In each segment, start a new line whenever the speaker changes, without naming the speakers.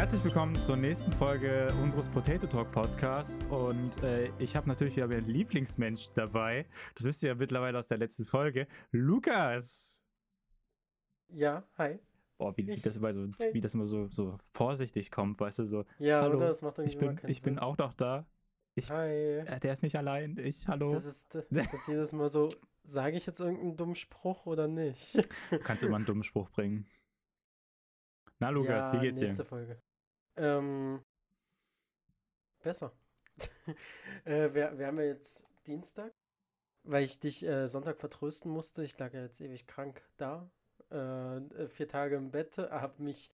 Herzlich willkommen zur nächsten Folge unseres Potato Talk Podcasts. Und äh, ich habe natürlich wieder meinen Lieblingsmensch dabei. Das wisst ihr ja mittlerweile aus der letzten Folge. Lukas!
Ja, hi.
Boah, wie, wie das immer, so, hey. wie das immer so, so vorsichtig kommt, weißt du, so.
Ja, hallo, oder? Das macht
ich bin, ich bin auch noch da. Ich,
hi.
Äh, der ist nicht allein. Ich, hallo.
Das ist, das ist jedes Mal so, sage ich jetzt irgendeinen dummen Spruch oder nicht?
Du kannst immer einen dummen Spruch bringen. Na, Lukas,
ja,
wie geht's
nächste
dir?
Folge. Ähm, besser. äh, wir, wir haben ja jetzt Dienstag, weil ich dich äh, Sonntag vertrösten musste. Ich lag ja jetzt ewig krank da. Äh, vier Tage im Bett, habe mich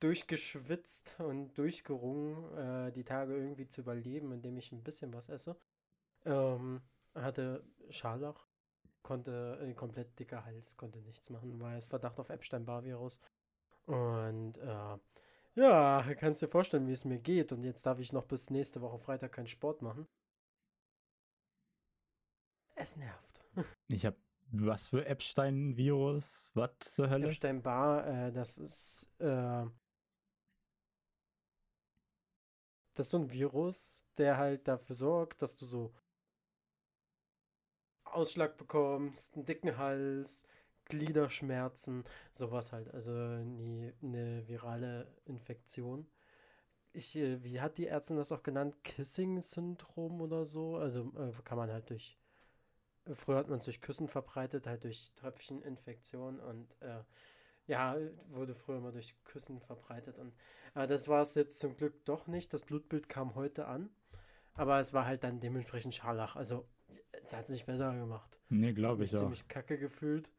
durchgeschwitzt und durchgerungen, äh, die Tage irgendwie zu überleben, indem ich ein bisschen was esse. Ähm, hatte Scharlach, konnte äh, komplett dicker Hals, konnte nichts machen, war es Verdacht auf Epstein-Barr-Virus. Und äh, ja, kannst dir vorstellen, wie es mir geht. Und jetzt darf ich noch bis nächste Woche Freitag keinen Sport machen. Es nervt.
Ich habe was für Epstein-Virus? Was zur Hölle?
Epstein-Barr, äh, das ist äh, das ist so ein Virus, der halt dafür sorgt, dass du so Ausschlag bekommst, einen dicken Hals, Gliederschmerzen, sowas halt. Also eine, eine virale Infektion. Ich, äh, wie hat die Ärztin das auch genannt? Kissing-Syndrom oder so? Also äh, kann man halt durch. Früher hat man es durch Küssen verbreitet, halt durch Tröpfcheninfektion und äh, ja, wurde früher immer durch Küssen verbreitet. Und äh, das war es jetzt zum Glück doch nicht. Das Blutbild kam heute an. Aber es war halt dann dementsprechend Scharlach. Also, es hat es nicht besser gemacht.
Nee, glaube ich, ich auch.
ziemlich kacke gefühlt.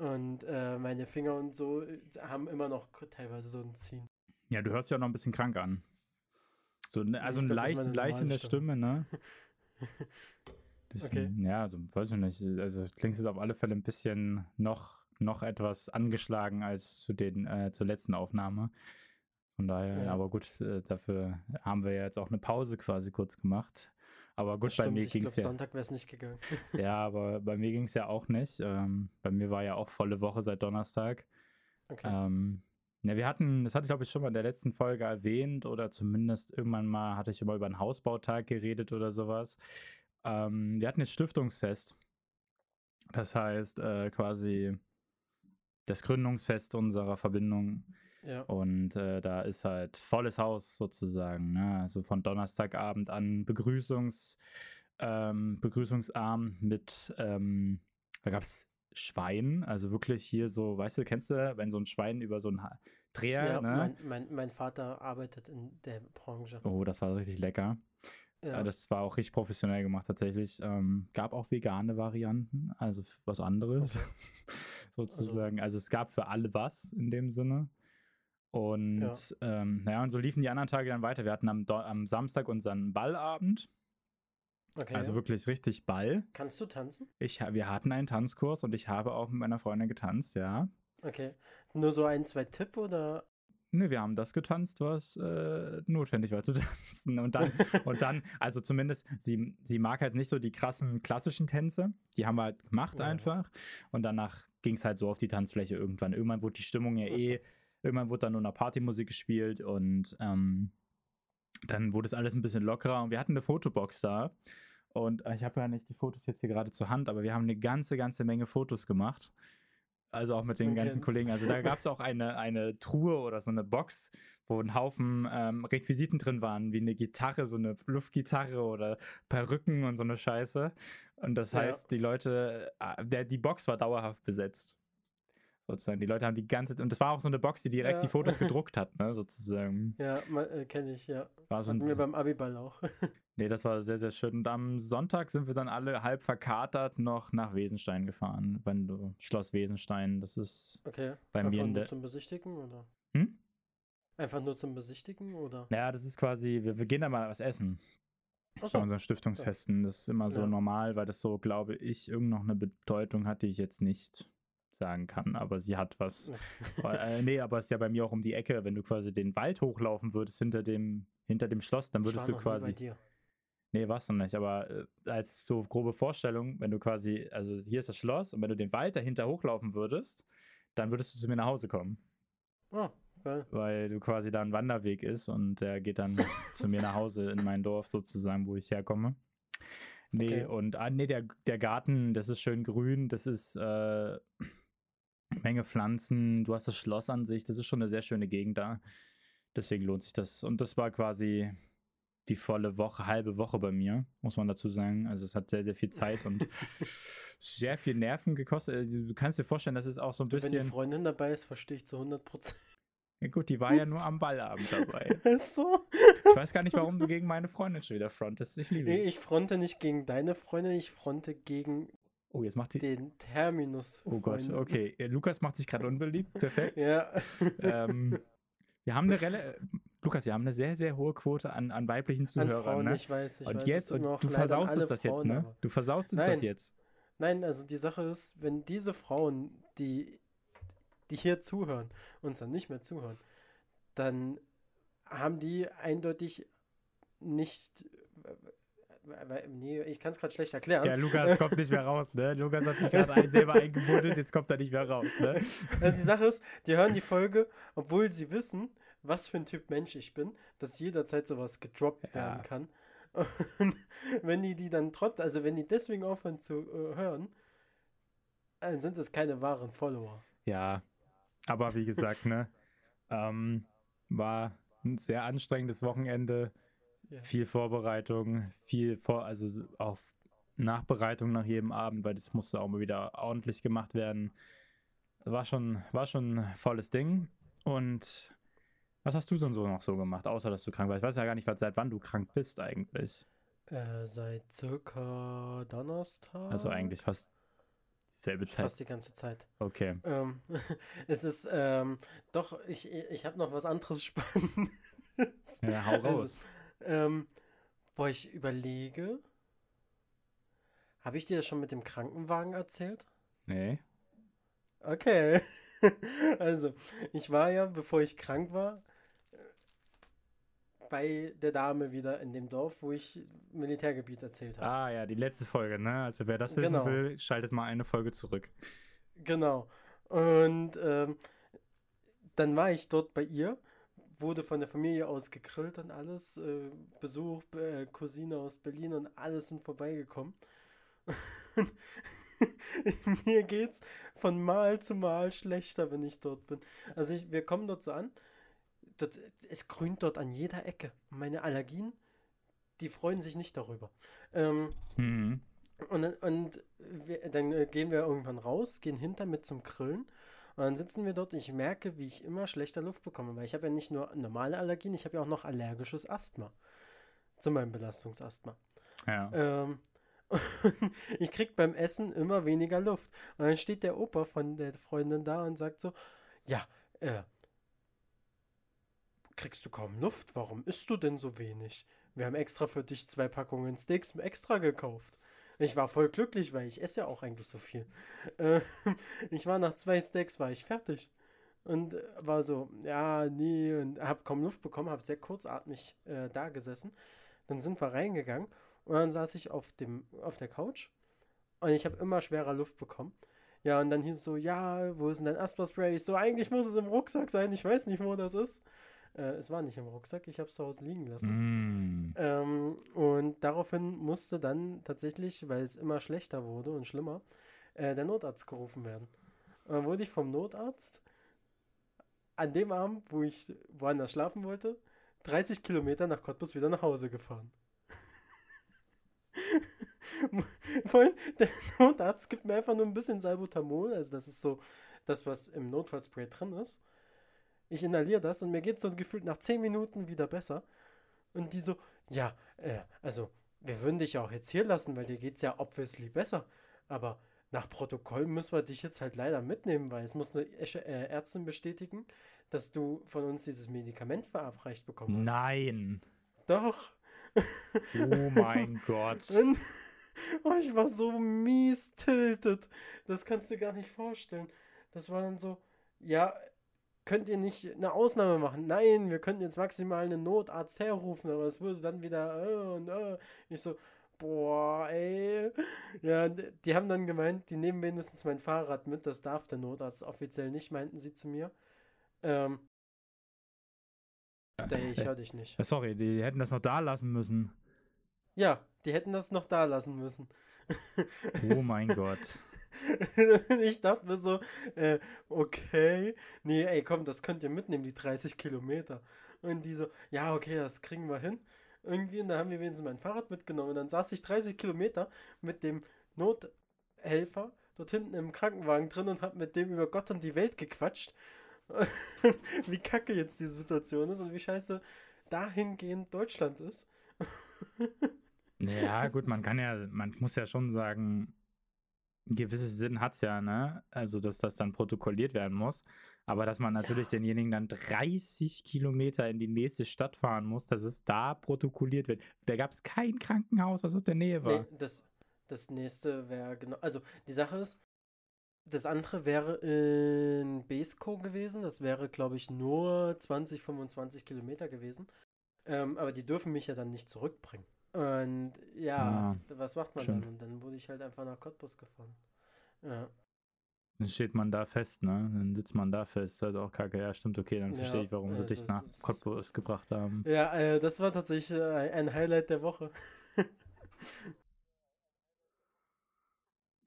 Und äh, meine Finger und so äh, haben immer noch teilweise so ein Ziehen.
Ja, du hörst ja auch noch ein bisschen krank an. So, ne, also ein leicht, leicht in der Stimme, ne?
Bisschen, okay.
Ja, also weiß ich nicht. Also klingt es auf alle Fälle ein bisschen noch, noch etwas angeschlagen als zu den, äh, zur letzten Aufnahme. Von daher, ja. aber gut, äh, dafür haben wir ja jetzt auch eine Pause quasi kurz gemacht. Aber gut, bei mir ging es ja.
Sonntag wäre es nicht gegangen.
ja, aber bei mir ging es ja auch nicht. Ähm, bei mir war ja auch volle Woche seit Donnerstag.
Okay.
Ähm, ja, wir hatten, das hatte ich glaube ich schon mal in der letzten Folge erwähnt oder zumindest irgendwann mal hatte ich immer über einen Hausbautag geredet oder sowas. Ähm, wir hatten jetzt Stiftungsfest. Das heißt äh, quasi das Gründungsfest unserer Verbindung
ja.
Und äh, da ist halt volles Haus sozusagen. Ne? Also von Donnerstagabend an Begrüßungs, ähm, Begrüßungsarm mit, ähm, da gab es Schwein, also wirklich hier so, weißt du, kennst du, wenn so ein Schwein über so einen Dreher,
ja,
ne?
Mein, mein, mein Vater arbeitet in der Branche.
Oh, das war richtig lecker. Ja. Das war auch richtig professionell gemacht tatsächlich. Ähm, gab auch vegane Varianten, also was anderes okay. sozusagen. Also. also. es gab für alle was in dem Sinne. Und ja. Ähm, naja, und so liefen die anderen Tage dann weiter. Wir hatten am, am Samstag unseren Ballabend. Okay, also wirklich richtig Ball.
Kannst du tanzen?
Ich, wir hatten einen Tanzkurs und ich habe auch mit meiner Freundin getanzt, ja.
Okay. Nur so ein, zwei Tipp oder?
Nö, wir haben das getanzt, was äh, notwendig war zu tanzen. Und dann, und dann, also zumindest, sie, sie mag halt nicht so die krassen klassischen Tänze. Die haben wir halt gemacht ja. einfach. Und danach ging es halt so auf die Tanzfläche irgendwann. Irgendwann wurde die Stimmung ja eh Irgendwann wurde dann nur noch Partymusik gespielt und ähm, dann wurde es alles ein bisschen lockerer und wir hatten eine Fotobox da. Und äh, ich habe ja nicht die Fotos jetzt hier gerade zur Hand, aber wir haben eine ganze, ganze Menge Fotos gemacht. Also auch mit den Man ganzen kennt's. Kollegen. Also da gab es auch eine, eine Truhe oder so eine Box, wo ein Haufen ähm, Requisiten drin waren, wie eine Gitarre, so eine Luftgitarre oder Perücken und so eine Scheiße. Und das heißt, ja. die Leute, äh, der, die Box war dauerhaft besetzt sozusagen. Die Leute haben die ganze und das war auch so eine Box, die direkt ja. die Fotos gedruckt hat, ne, sozusagen.
Ja, äh, kenne ich, ja.
Das war so
Hatten wir beim Abiball auch.
nee, das war sehr, sehr schön. Und am Sonntag sind wir dann alle halb verkatert noch nach Wesenstein gefahren, wenn du Schloss Wesenstein, das ist
okay.
bei
Einfach
mir
in der... zum Besichtigen, oder?
Hm?
Einfach nur zum Besichtigen, oder?
Ja, das ist quasi, wir, wir gehen da mal was essen. So. Bei unseren Stiftungsfesten. Das ist immer so ja. normal, weil das so, glaube ich, irgend noch eine Bedeutung hat, die ich jetzt nicht sagen kann, aber sie hat was. äh, nee, aber es ist ja bei mir auch um die Ecke. Wenn du quasi den Wald hochlaufen würdest hinter dem, hinter dem Schloss, dann würdest du quasi. bei dir. Nee, warst du nicht, aber äh, als so grobe Vorstellung, wenn du quasi, also hier ist das Schloss und wenn du den Wald dahinter hochlaufen würdest, dann würdest du zu mir nach Hause kommen.
Oh, geil.
weil du quasi da ein Wanderweg ist und der geht dann zu mir nach Hause in mein Dorf sozusagen, wo ich herkomme. Nee,
Okay.
und ah, nee, der, der Garten, das ist schön grün, das ist äh, Menge Pflanzen, du hast das Schloss an sich, das ist schon eine sehr schöne Gegend da. Deswegen lohnt sich das. Und das war quasi die volle Woche, halbe Woche bei mir, muss man dazu sagen. Also es hat sehr, sehr viel Zeit und sehr viel Nerven gekostet. Also Du kannst dir vorstellen, das ist auch so ein
Wenn die
bisschen.
Freundin dabei ist, verstehe ich zu 100 Prozent.
Ja, gut, die war ja nur am Ballabend dabei.
so.
Ich weiß gar nicht, warum du gegen meine Freundin schon wieder frontest. Ich liebe
Nee,
sie.
ich fronte nicht gegen deine Freundin, ich fronte gegen
Oh, jetzt macht die.
den Terminus.
Oh Gott,
Freundin.
okay. Äh, Lukas macht sich gerade unbeliebt. Perfekt.
Ja.
ähm, wir haben eine Relle. Lukas, wir haben eine sehr, sehr hohe Quote an, an weiblichen
An
Zuhörern.
Frauen,
ne?
ich weiß. Ich
und
weiß, es
jetzt, und
auch
du
an
versaust uns das jetzt,
Frauen,
ne?
aber-
Du versaust uns das jetzt.
Nein, also die Sache ist, wenn diese Frauen, die, die hier zuhören, uns dann nicht mehr zuhören, dann haben die eindeutig nicht. Nee, ich kann es gerade schlecht erklären.
Ja, Lukas kommt nicht mehr raus, ne? Lukas hat sich gerade selber eingebuddelt, jetzt kommt er nicht mehr raus, ne?
Also die Sache ist, die hören die Folge, obwohl sie wissen, was für ein Typ Mensch ich bin, dass jederzeit sowas gedroppt
Ja.
werden kann. Und wenn die die dann trotz, also wenn die deswegen aufhören zu äh, hören, dann sind es keine wahren Follower.
Ja, aber wie gesagt, ne? Ähm, war ein sehr anstrengendes Wochenende.
Ja.
viel Vorbereitung, viel vor, also auch Nachbereitung nach jedem Abend, weil das musste auch mal wieder ordentlich gemacht werden. War schon, war schon ein volles Ding. Und was hast du denn so noch so gemacht, außer dass du krank warst? Ich weiß ja gar nicht, seit wann du krank bist eigentlich.
Äh, seit circa Donnerstag.
Also eigentlich fast dieselbe Zeit.
Fast die ganze Zeit.
Okay.
Ähm, es ist, ähm, doch, ich, ich habe noch was anderes Spannendes.
Ja, hau raus.
Also, ähm, boah, ich überlege. Habe ich dir das schon mit dem Krankenwagen erzählt?
Nee.
Okay. Also, ich war ja, bevor ich krank war, äh, bei der Dame wieder in dem Dorf, wo ich Militärgebiet erzählt habe.
Ah ja, die letzte Folge, ne? Also wer das wissen
Genau.
will, schaltet mal eine Folge zurück.
Genau. Und ähm, dann war ich dort bei ihr, wurde von der Familie aus gegrillt und alles, äh, Besuch, äh, Cousine aus Berlin und alles sind vorbeigekommen. Mir geht's von Mal zu Mal schlechter, wenn ich dort bin. Also ich, wir kommen dort so an, dort, es grünt dort an jeder Ecke. Meine Allergien, die freuen sich nicht darüber. Ähm,
Mhm.
und, dann- und wir, dann äh, gehen wir irgendwann raus, gehen hinter mit zum Grillen. Und dann sitzen wir dort und ich merke, wie ich immer schlechter Luft bekomme. Weil ich habe ja nicht nur normale Allergien, ich habe ja auch noch allergisches Asthma. Zu meinem Belastungsasthma.
Ja.
Ähm, ich krieg beim Essen immer weniger Luft. Und dann steht der Opa von der Freundin da und sagt so, ja, äh, kriegst du kaum Luft? Warum isst du denn so wenig? Wir haben extra für dich zwei Packungen Steaks extra gekauft. Ich war voll glücklich, weil ich esse ja auch eigentlich so viel. Äh, ich war nach zwei Steaks, war ich fertig. Und äh, war so, ja, nee, und hab kaum Luft bekommen, hab sehr kurzatmig äh, da gesessen. Dann sind wir reingegangen und dann saß ich auf, dem, auf der Couch und ich habe immer schwerer Luft bekommen. Ja, und dann hieß es so, ja, wo ist denn dein Asthma-Spray? Ich so, eigentlich muss es im Rucksack sein, ich weiß nicht, wo das ist. Äh, es war nicht im Rucksack, ich habe es zu Hause liegen lassen.
Mm.
Ähm, und daraufhin musste dann tatsächlich, weil es immer schlechter wurde und schlimmer, äh, der Notarzt gerufen werden. Und dann wurde ich vom Notarzt an dem Abend, wo ich woanders schlafen wollte, 30 Kilometer nach Cottbus wieder nach Hause gefahren. Vor allem, der Notarzt gibt mir einfach nur ein bisschen Salbutamol, also das ist so das, was im Notfallspray drin ist. Ich inhaliere das und mir geht es so gefühlt nach 10 Minuten wieder besser. Und die so, ja, äh, also wir würden dich ja auch jetzt hier lassen, weil dir geht es ja obviously besser. Aber nach Protokoll müssen wir dich jetzt halt leider mitnehmen, weil es muss eine äh, Ärztin bestätigen, dass du von uns dieses Medikament verabreicht bekommen hast.
Nein.
Doch.
Oh mein Gott.
Und, oh, ich war so mies tiltet. Das kannst du gar nicht vorstellen. Das war dann so, ja, könnt ihr nicht eine Ausnahme machen? Nein, wir könnten jetzt maximal einen Notarzt herrufen, aber es würde dann wieder, äh, und äh. Ich so, boah, ey. Ja, die haben dann gemeint, die nehmen wenigstens mein Fahrrad mit, das darf der Notarzt offiziell nicht, meinten sie zu mir. Ähm, ich höre dich nicht.
Äh, sorry, die hätten das noch da lassen müssen.
Ja, die hätten das noch da lassen müssen.
Oh mein Gott.
ich dachte mir so, äh, okay, nee, ey, komm, das könnt ihr mitnehmen, die 30 Kilometer. Und die so, ja, okay, das kriegen wir hin. Irgendwie, und da haben wir wenigstens mein Fahrrad mitgenommen. Und dann saß ich 30 Kilometer mit dem Nothelfer dort hinten im Krankenwagen drin und hab mit dem über Gott und die Welt gequatscht. wie kacke jetzt diese Situation ist und wie scheiße dahingehend Deutschland ist.
ja, gut, man kann ja, man muss ja schon sagen, ein gewisses Sinn hat es ja, ne? Also, dass das dann protokolliert werden muss. Aber dass man natürlich ja. denjenigen dann 30 Kilometer in die nächste Stadt fahren muss, dass es da protokolliert wird. Da gab es kein Krankenhaus, was aus der Nähe war. Nee,
das, das nächste wäre genau. Also, die Sache ist, das andere wäre in Besko gewesen. Das wäre, glaube ich, nur 20, 25 Kilometer gewesen. Ähm, aber die dürfen mich ja dann nicht zurückbringen. Und ja, ah, was macht man schön. dann? Und dann wurde ich halt einfach nach Cottbus gefahren. Ja.
Dann steht man da fest, ne? Dann sitzt man da fest. Halt auch kacke. Ja, stimmt, okay. Dann verstehe ich, warum sie dich nach Cottbus gebracht haben.
Ja, äh, das war tatsächlich äh, ein Highlight der Woche.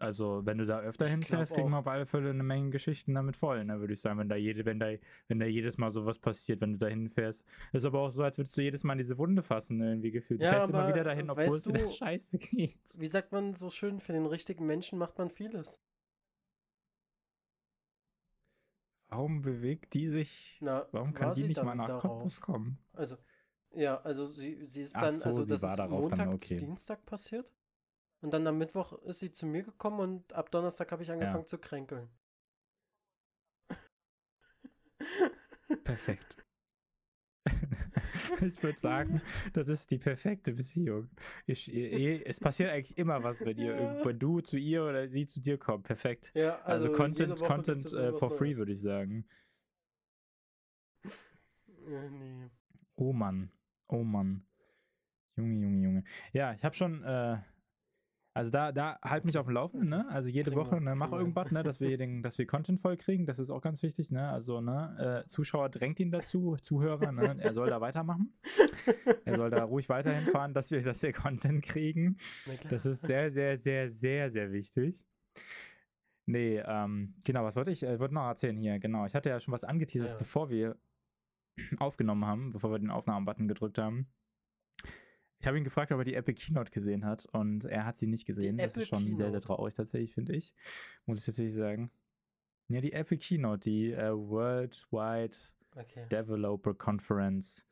Also, wenn du da öfter hinfährst, kriegen wir auf alle Fälle eine Menge Geschichten damit voll, ne, würde ich sagen, wenn da jede, wenn da, wenn da jedes Mal sowas passiert, wenn du da hinfährst. Ist aber auch so, als würdest du jedes Mal diese Wunde fassen, irgendwie gefühlt.
Ja,
du fährst immer wieder dahin, obwohl es wieder
scheiße geht. Wie sagt man so schön, für den richtigen Menschen macht man vieles.
Warum bewegt die sich? Na, warum kann die nicht mal nach Cottbus kommen?
Also, ja, also sie, sie ist dann, so, also das ist Montag okay. Dienstag passiert. Und dann am Mittwoch ist sie zu mir gekommen und ab Donnerstag habe ich angefangen ja. zu kränkeln.
Perfekt. ich würde sagen, das ist die perfekte Beziehung. Ich, es passiert eigentlich immer was, wenn, ihr, ja. wenn du zu ihr oder sie zu dir kommt. Perfekt.
Ja, also,
also Content, Content uh, for free, würde ich sagen.
Ja, nee.
Oh Mann. Oh Mann. Junge, Junge, Junge. Ja, ich habe schon äh, also da, da halt mich auf dem Laufenden, ne? Also jede Prima, Woche, ne, mach Prima. irgendwas, ne, dass wir den, dass wir Content voll kriegen. Das ist auch ganz wichtig, ne? Also, ne, äh, Zuschauer drängt ihn dazu, Zuhörer, ne? Er soll da weitermachen. er soll da ruhig weiterhin fahren, dass wir, dass wir Content kriegen. Das ist sehr, sehr, sehr, sehr, sehr wichtig. Nee, ähm, genau, was wollte ich? Ich wollte noch erzählen hier, genau. Ich hatte ja schon was angeteasert, ja. bevor wir aufgenommen haben, bevor wir den Aufnahmebutton gedrückt haben. Ich habe ihn gefragt, ob er die Epic Keynote gesehen hat und er hat sie nicht gesehen. Die das Epic ist schon Keynote. sehr, sehr traurig tatsächlich, finde ich. Muss ich tatsächlich sagen. Ja, die Epic Keynote, die uh, Worldwide okay. Developer Conference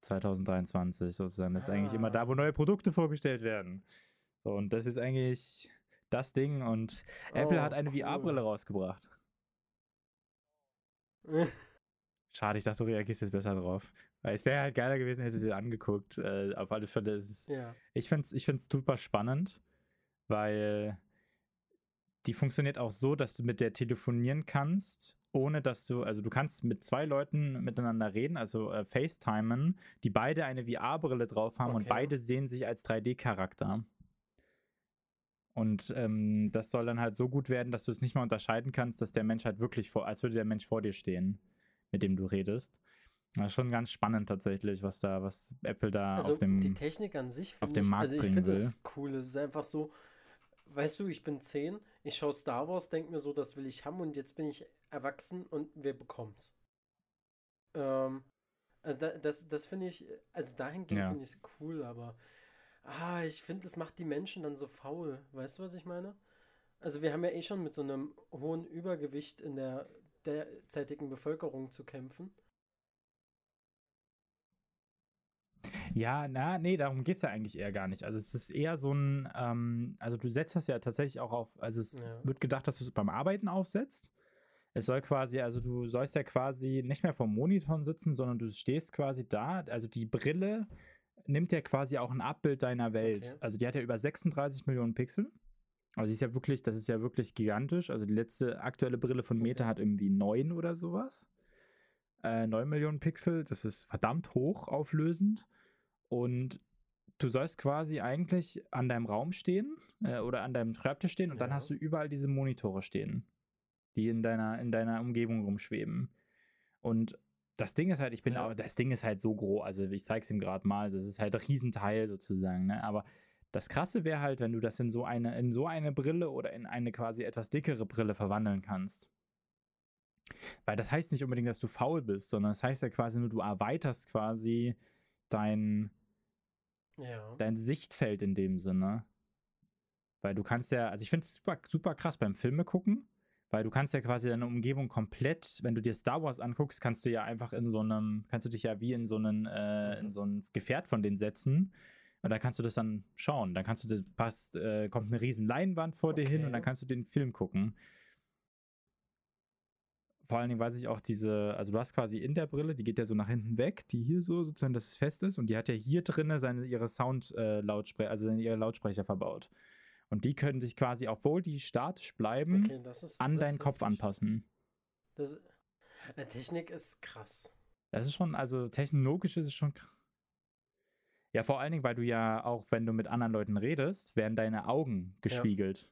2023 sozusagen. Das ah. ist eigentlich immer da, wo neue Produkte vorgestellt werden. So, und das ist eigentlich das Ding und oh, Apple hat eine cool. VR-Brille rausgebracht. Schade, ich dachte, du reagierst jetzt besser drauf. Weil es wäre halt geiler gewesen, hätte sie angeguckt. Äh, auf alle Fälle ist es. Ja. Ich finde es ich find's super spannend, weil die funktioniert auch so, dass du mit der telefonieren kannst, ohne dass du, also du kannst mit zwei Leuten miteinander reden, also äh, FaceTimen, die beide eine VR-Brille drauf haben okay. und beide sehen sich als 3D-Charakter. Und ähm, das soll dann halt so gut werden, dass du es nicht mal unterscheiden kannst, dass der Mensch halt wirklich vor, als würde der Mensch vor dir stehen, mit dem du redest. Ja, schon ganz spannend tatsächlich, was da, was Apple da
also
auf dem
die Technik an sich
auf dem Markt
also ich
finde
das cool. Es ist einfach so, weißt du, ich bin 10, ich schaue Star Wars, denke mir so, das will ich haben und jetzt bin ich erwachsen und wer bekommt's? Ähm, also da, das, das finde ich, also dahingehend ja. finde ich es cool, aber ah, ich finde, es macht die Menschen dann so faul. Weißt du, was ich meine? Also wir haben ja eh schon mit so einem hohen Übergewicht in der derzeitigen Bevölkerung zu kämpfen.
Ja, na, nee, darum geht es ja eigentlich eher gar nicht. Also es ist eher so ein, ähm, also du setzt das ja tatsächlich auch auf, also es ja. wird gedacht, dass du es beim Arbeiten aufsetzt. Es soll quasi, also du sollst ja quasi nicht mehr vom Monitor sitzen, sondern du stehst quasi da. Also die Brille nimmt ja quasi auch ein Abbild deiner Welt. Okay. Also die hat ja über 36 Millionen Pixel. Also ist ja wirklich, das ist ja wirklich gigantisch. Also die letzte aktuelle Brille von Meta okay. hat irgendwie 9 oder sowas. Äh, 9 Millionen Pixel. Das ist verdammt hoch auflösend. Und du sollst quasi eigentlich an deinem Raum stehen äh, oder an deinem Schreibtisch stehen und ja. dann hast du überall diese Monitore stehen, die in deiner, in deiner Umgebung rumschweben. Und das Ding ist halt, ich bin
Ja.
auch, das Ding ist halt so groß, also ich zeig's ihm gerade mal, das ist halt ein Riesenteil sozusagen, ne? Aber das Krasse wäre halt, wenn du das in so eine, in so eine Brille oder in eine quasi etwas dickere Brille verwandeln kannst. Weil das heißt nicht unbedingt, dass du faul bist, sondern das heißt ja quasi nur, du erweiterst quasi dein,
Ja.
dein Sichtfeld in dem Sinne. Weil du kannst ja, also ich finde es super, super krass beim Filme gucken, weil du kannst ja quasi deine Umgebung komplett, wenn du dir Star Wars anguckst, kannst du ja einfach in so einem, kannst du dich ja wie in so einen, äh, in so ein Gefährt von denen setzen. Und da kannst du das dann schauen. Dann kannst du das passt, äh, kommt eine riesen Leinwand vor dir hin
Okay.
und dann kannst du den Film gucken. Vor allen Dingen weiß ich auch diese, also du hast quasi in der Brille, die geht ja so nach hinten weg, die hier so sozusagen, dass es fest ist und die hat ja hier drinne seine ihre Sound äh, Lautsprecher, also ihre Lautsprecher verbaut. Und die können sich quasi, obwohl die statisch bleiben,
Okay, ist,
an deinen Kopf anpassen.
Das, äh, Technik ist krass.
Das ist schon, also technologisch ist es schon kr- Ja, vor allen Dingen, weil du ja auch, wenn du mit anderen Leuten redest, werden deine Augen gespiegelt.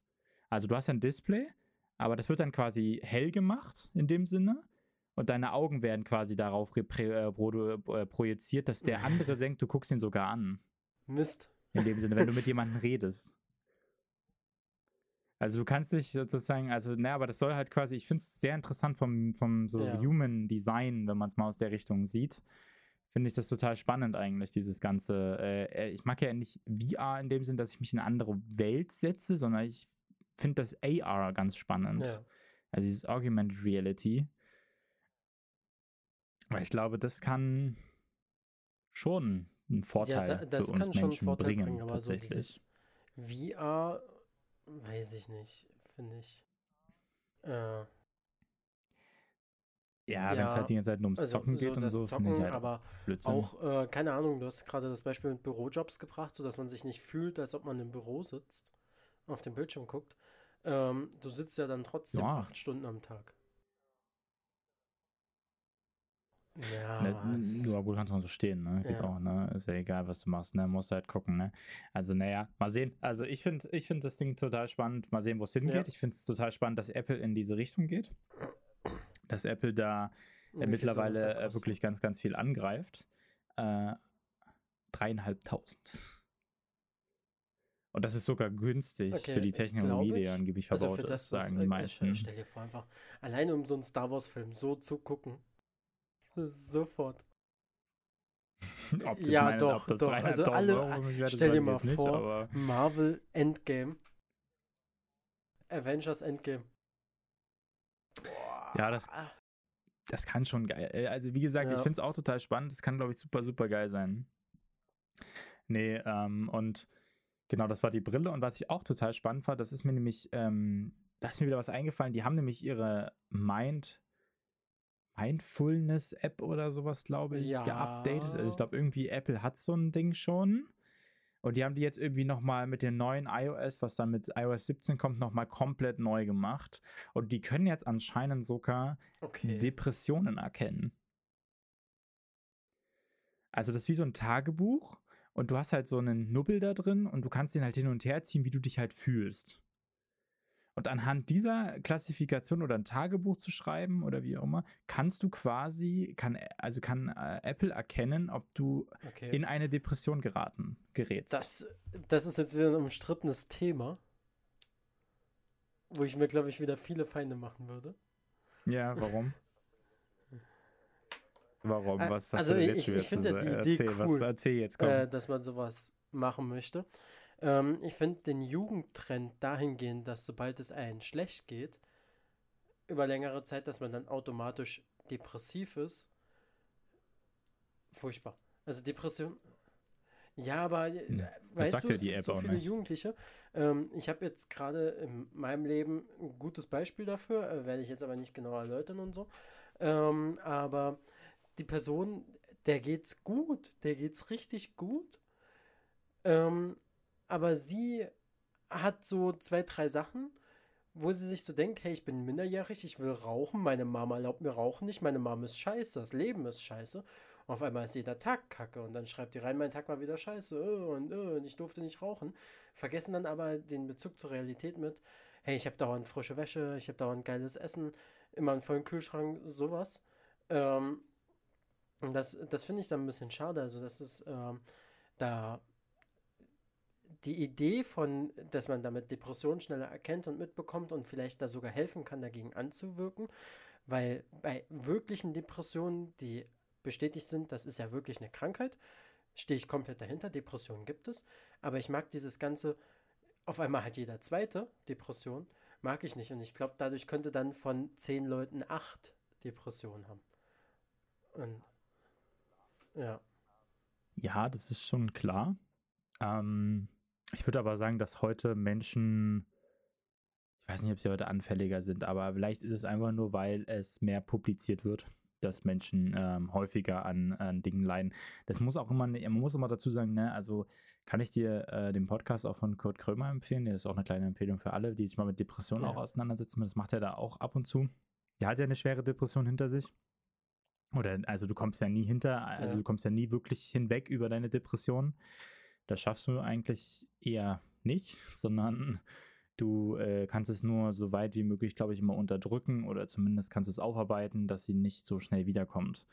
Also du hast ein Display, aber das wird dann quasi hell gemacht in dem Sinne. Und deine Augen werden quasi darauf äh, äh, projiziert, dass der andere denkt, du guckst ihn sogar an.
Mist.
In dem Sinne, wenn du mit jemandem redest. Also du kannst dich sozusagen, also, ne, aber das soll halt quasi, ich finde es sehr interessant vom, vom so
Ja.
Human Design, wenn man es mal aus der Richtung sieht. Finde ich das total spannend eigentlich, dieses ganze. Äh, ich mag ja nicht VR in dem Sinn, dass ich mich in eine andere Welt setze, sondern ich finde das AR ganz spannend.
Ja.
Also dieses Augmented Reality. Weil ich glaube, das kann schon einen Vorteil
ja, da, das
für uns
kann schon einen
Menschen
Vorteil
bringen,
bringen, aber so dieses VR, weiß ich nicht, finde ich. Äh,
Ja, wenn es
Ja,
halt die ganze Zeit nur ums
also
Zocken geht
so
und
das
so,
Zocken,
halt
aber
Blödsinn.
auch, äh, keine Ahnung, du hast gerade das Beispiel mit Bürojobs gebracht, sodass man sich nicht fühlt, als ob man im Büro sitzt, auf dem Bildschirm guckt. Ähm, du sitzt ja dann trotzdem
Ja.
acht Stunden am Tag. Ja,
Ne, nur gut kannst du so stehen, ne? Geht
Ja.
auch, ne? Ist ja egal, was du machst, ne? Musst halt gucken, ne? Also, naja, mal sehen. Also, ich finde ich find das Ding total spannend. Mal sehen, wo es hingeht.
Ja.
Ich finde es total spannend, dass Apple in diese Richtung geht. Dass Apple da äh, mittlerweile äh, wirklich ganz, ganz viel angreift. Äh, dreieinhalbtausend. Und das ist sogar günstig
Okay,
für die
äh,
Technologie, die
ich.
angeblich
Also
verbaut
für das,
ist, sagen
äh,
die
ich-
meisten.
Stell dir vor, einfach alleine um so einen Star Wars-Film so zu gucken. Sofort.
ob das
Ja,
meine-
doch, doch. Also
300.000
alle-
Euro
stell dir
ich
mal
nicht,
vor,
aber
Marvel Endgame. Avengers Endgame. Boah.
Ja, das- das kann schon geil. äh, Also wie gesagt, ich
Ja.
finde es auch total spannend. Das kann, glaube ich, super, super geil sein. Nee, ähm, und genau, das war die Brille. Und was ich auch total spannend fand, das ist mir nämlich, ähm, da ist mir wieder was eingefallen. Die haben nämlich ihre Mind, Mindfulness-App oder sowas, glaube ich,
Ja.
geupdatet. Also ich glaube, irgendwie Apple hat so ein Ding schon. Und die haben die jetzt irgendwie nochmal mit den neuen iOS, was dann mit iOS 17 kommt, nochmal komplett neu gemacht. Und die können jetzt anscheinend sogar
Okay.
Depressionen erkennen. Also das ist wie so ein Tagebuch und du hast halt so einen Nubbel da drin und du kannst den halt hin und her ziehen, wie du dich halt fühlst. Und anhand dieser Klassifikation oder ein Tagebuch zu schreiben oder wie auch immer, kannst du quasi, kann, also kann äh, Apple erkennen, ob du
okay.
in eine Depression geraten, gerätst.
Das, das ist jetzt wieder ein umstrittenes Thema, wo ich mir, glaube ich, wieder viele Feinde machen würde.
ja, warum? Warum?
Äh,
Was hast
also
du
ich-
jetzt
ich
wieder
finde ja die Idee
erzähl, was,
cool,
erzähl jetzt, komm.
Äh, dass man sowas machen möchte. Ähm, ich finde den Jugendtrend dahingehend, dass sobald es einem schlecht geht, über längere Zeit, dass man dann automatisch depressiv ist, furchtbar. Also Depression. Ja, aber
Hm,
weißt du, es gibt so viele. Jugendliche. Ähm, ich habe jetzt gerade in meinem Leben ein gutes Beispiel dafür, äh, werde ich jetzt aber nicht genau erläutern und so. Ähm, aber die Person, der geht's gut, der geht's richtig gut. Ähm, aber sie hat so zwei, drei Sachen, wo sie sich so denkt, hey, ich bin minderjährig, ich will rauchen, meine Mama erlaubt mir rauchen nicht, meine Mama ist scheiße, das Leben ist scheiße. Und auf einmal ist jeder Tag kacke und dann schreibt die rein, mein Tag war wieder scheiße äh, und, äh, und ich durfte nicht rauchen. Vergessen dann aber den Bezug zur Realität mit, hey, ich habe dauernd frische Wäsche, ich habe dauernd geiles Essen, immer einen vollen Kühlschrank, sowas. Ähm, Und das, das finde ich dann ein bisschen schade. Also, das ist ähm, da die Idee von, dass man damit Depressionen schneller erkennt und mitbekommt und vielleicht da sogar helfen kann, dagegen anzuwirken. Weil bei wirklichen Depressionen, die bestätigt sind, das ist ja wirklich eine Krankheit, stehe ich komplett dahinter. Depressionen gibt es. Aber ich mag dieses ganze, auf einmal hat jeder zweite Depression, mag ich nicht. Und ich glaube, dadurch könnte dann von zehn Leuten acht Depressionen haben. Und ja.
Ja, das ist schon klar. Ähm, ich würde aber sagen, dass heute Menschen, ich weiß nicht, ob sie heute anfälliger sind, aber vielleicht ist es einfach nur, weil es mehr publiziert wird, dass Menschen ähm, häufiger an, an, Dingen leiden. Das muss auch immer, man muss immer dazu sagen, ne, also kann ich dir äh, den Podcast auch von Kurt Krömer empfehlen. Der ist auch eine kleine Empfehlung für alle, die sich mal mit Depressionen ja. auch auseinandersetzen. Das macht er da auch ab und zu. Der hat ja eine schwere Depression hinter sich. Oder also du kommst ja nie hinter, also ja. du kommst ja nie wirklich hinweg über deine Depression. Das schaffst du eigentlich eher nicht, sondern du äh, kannst es nur so weit wie möglich, glaube ich, immer unterdrücken oder zumindest kannst du es aufarbeiten, dass sie nicht so schnell wiederkommt.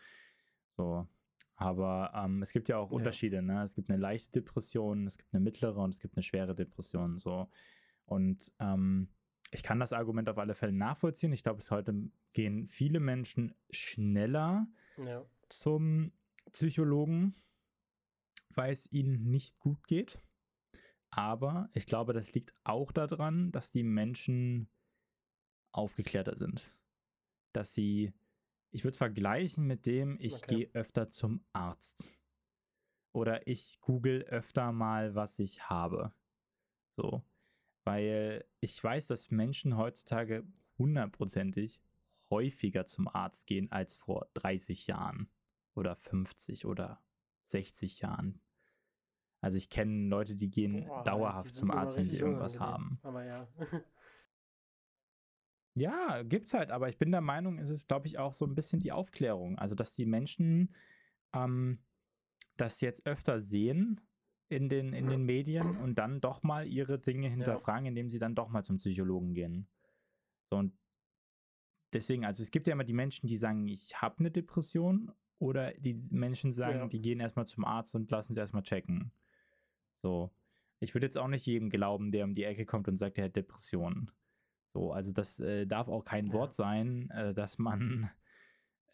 So. Aber ähm, es gibt ja auch ja. Unterschiede, ne? Es gibt eine leichte Depression, es gibt eine mittlere und es gibt eine schwere Depression. So. Und ähm, ich kann das Argument auf alle Fälle nachvollziehen. Ich glaube, bis heute gehen viele Menschen schneller ja. zum Psychologen, weil es ihnen nicht gut geht. Aber ich glaube, das liegt auch daran, dass die Menschen aufgeklärter sind. Dass sie, ich würde vergleichen mit dem, ich okay. gehe öfter zum Arzt. Oder ich google öfter mal, was ich habe. So. Weil ich weiß, dass Menschen heutzutage hundertprozentig häufiger zum Arzt gehen als vor 30 Jahren oder 50 oder 60 Jahren. Also ich kenne Leute, die gehen Boah, dauerhaft die zum Arzt, wenn sie irgendwas haben.
Aber ja.
ja, gibt's halt, aber ich bin der Meinung, es ist, glaube ich, auch so ein bisschen die Aufklärung. Also, dass die Menschen ähm, das jetzt öfter sehen in den, in den Medien und dann doch mal ihre Dinge hinterfragen, ja. indem sie dann doch mal zum Psychologen gehen. So, und deswegen, also es gibt ja immer die Menschen, die sagen, ich habe eine Depression oder die Menschen sagen, ja. die gehen erstmal zum Arzt und lassen sie erstmal checken. So. Ich würde jetzt auch nicht jedem glauben, der um die Ecke kommt und sagt, er hat Depressionen. So, also das äh, darf auch kein ja. Wort sein, äh, dass man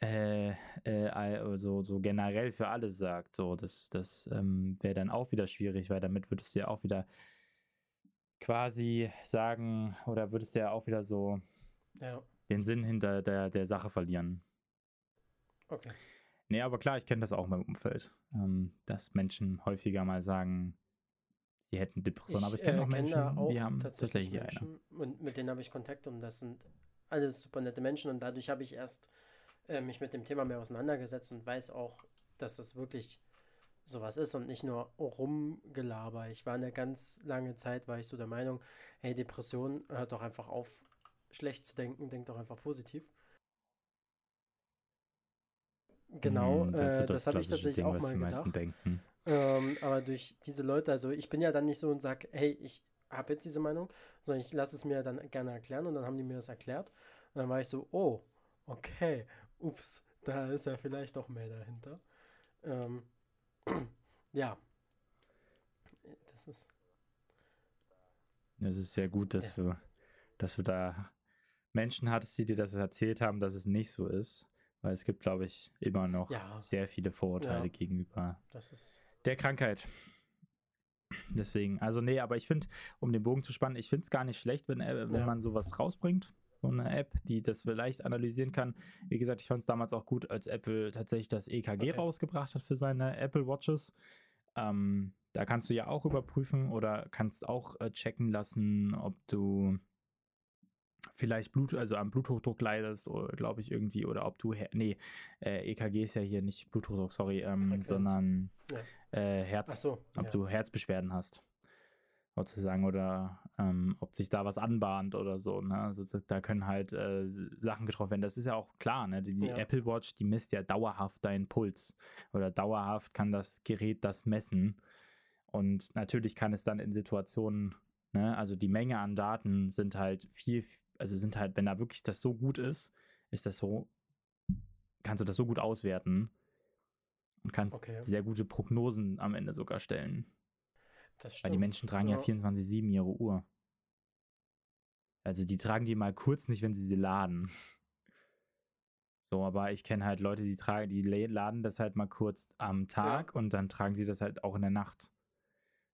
äh also so generell für alles sagt. So, das, das ähm, wäre dann auch wieder schwierig, weil damit würdest du ja auch wieder quasi sagen, oder würdest du ja auch wieder so ja. den Sinn hinter der, der Sache verlieren.
Okay.
Nee, aber klar, ich kenne das auch in meinem Umfeld, ähm, dass Menschen häufiger mal sagen, sie hätten Depressionen, aber ich kenne äh, auch Menschen, kenn auch die haben tatsächlich, Menschen,
eine. Und mit denen habe ich Kontakt und das sind alles super nette Menschen und dadurch habe ich erst äh, mich mit dem Thema mehr auseinandergesetzt und weiß auch, dass das wirklich sowas ist und nicht nur rumgelaber. Ich war eine ganz lange Zeit, war ich so der Meinung, hey, Depression, hört doch einfach auf, schlecht zu denken, denkt doch einfach positiv. Genau, hm, das, äh, das, das habe ich tatsächlich Ding, auch mal gedacht. Denken. Ähm, aber durch diese Leute, also ich bin ja dann nicht so und sage, hey, ich habe jetzt diese Meinung, sondern ich lasse es mir dann gerne erklären und dann haben die mir das erklärt. Und dann war ich so, oh, okay, ups, da ist ja vielleicht doch mehr dahinter. Ähm, ja. Das ist.
Es ist sehr gut, dass ja. du, dass du da Menschen hattest, die dir das erzählt haben, dass es nicht so ist. Weil es gibt, glaube ich, immer noch ja. sehr viele Vorurteile ja. gegenüber der Krankheit. Deswegen, also nee, aber ich finde, um den Bogen zu spannen, ich finde es gar nicht schlecht, wenn, äh, wenn ja. man sowas rausbringt. So eine App, die das vielleicht analysieren kann. Wie gesagt, ich fand es damals auch gut, als Apple tatsächlich das EKG okay. rausgebracht hat für seine Apple Watches. Ähm, da kannst du ja auch überprüfen oder kannst auch äh, checken lassen, ob du vielleicht Blut, also am Bluthochdruck leidest, glaube ich irgendwie, oder ob du, nee, äh, EKG ist ja hier nicht Bluthochdruck, sorry, ähm, sondern ja. äh, Herz, so, ob ja. du Herzbeschwerden hast, sozusagen, oder ähm, ob sich da was anbahnt oder so, ne, also da können halt äh, Sachen getroffen werden, das ist ja auch klar, ne, die, die ja. Apple Watch, die misst ja dauerhaft deinen Puls, oder dauerhaft kann das Gerät das messen, und natürlich kann es dann in Situationen Ne? Also die Menge an Daten sind halt viel, also sind halt, wenn da wirklich das so gut ist, ist das so, kannst du das so gut auswerten, und kannst
Okay.
sehr gute Prognosen am Ende sogar stellen. Weil die. Menschen tragen ja,
Ja.
24-7 ihre Uhr. Also die tragen die mal kurz nicht, wenn sie sie laden. So, aber ich kenne halt Leute, die tragen, die la- laden das halt mal kurz am Tag und dann tragen sie das halt auch in der Nacht.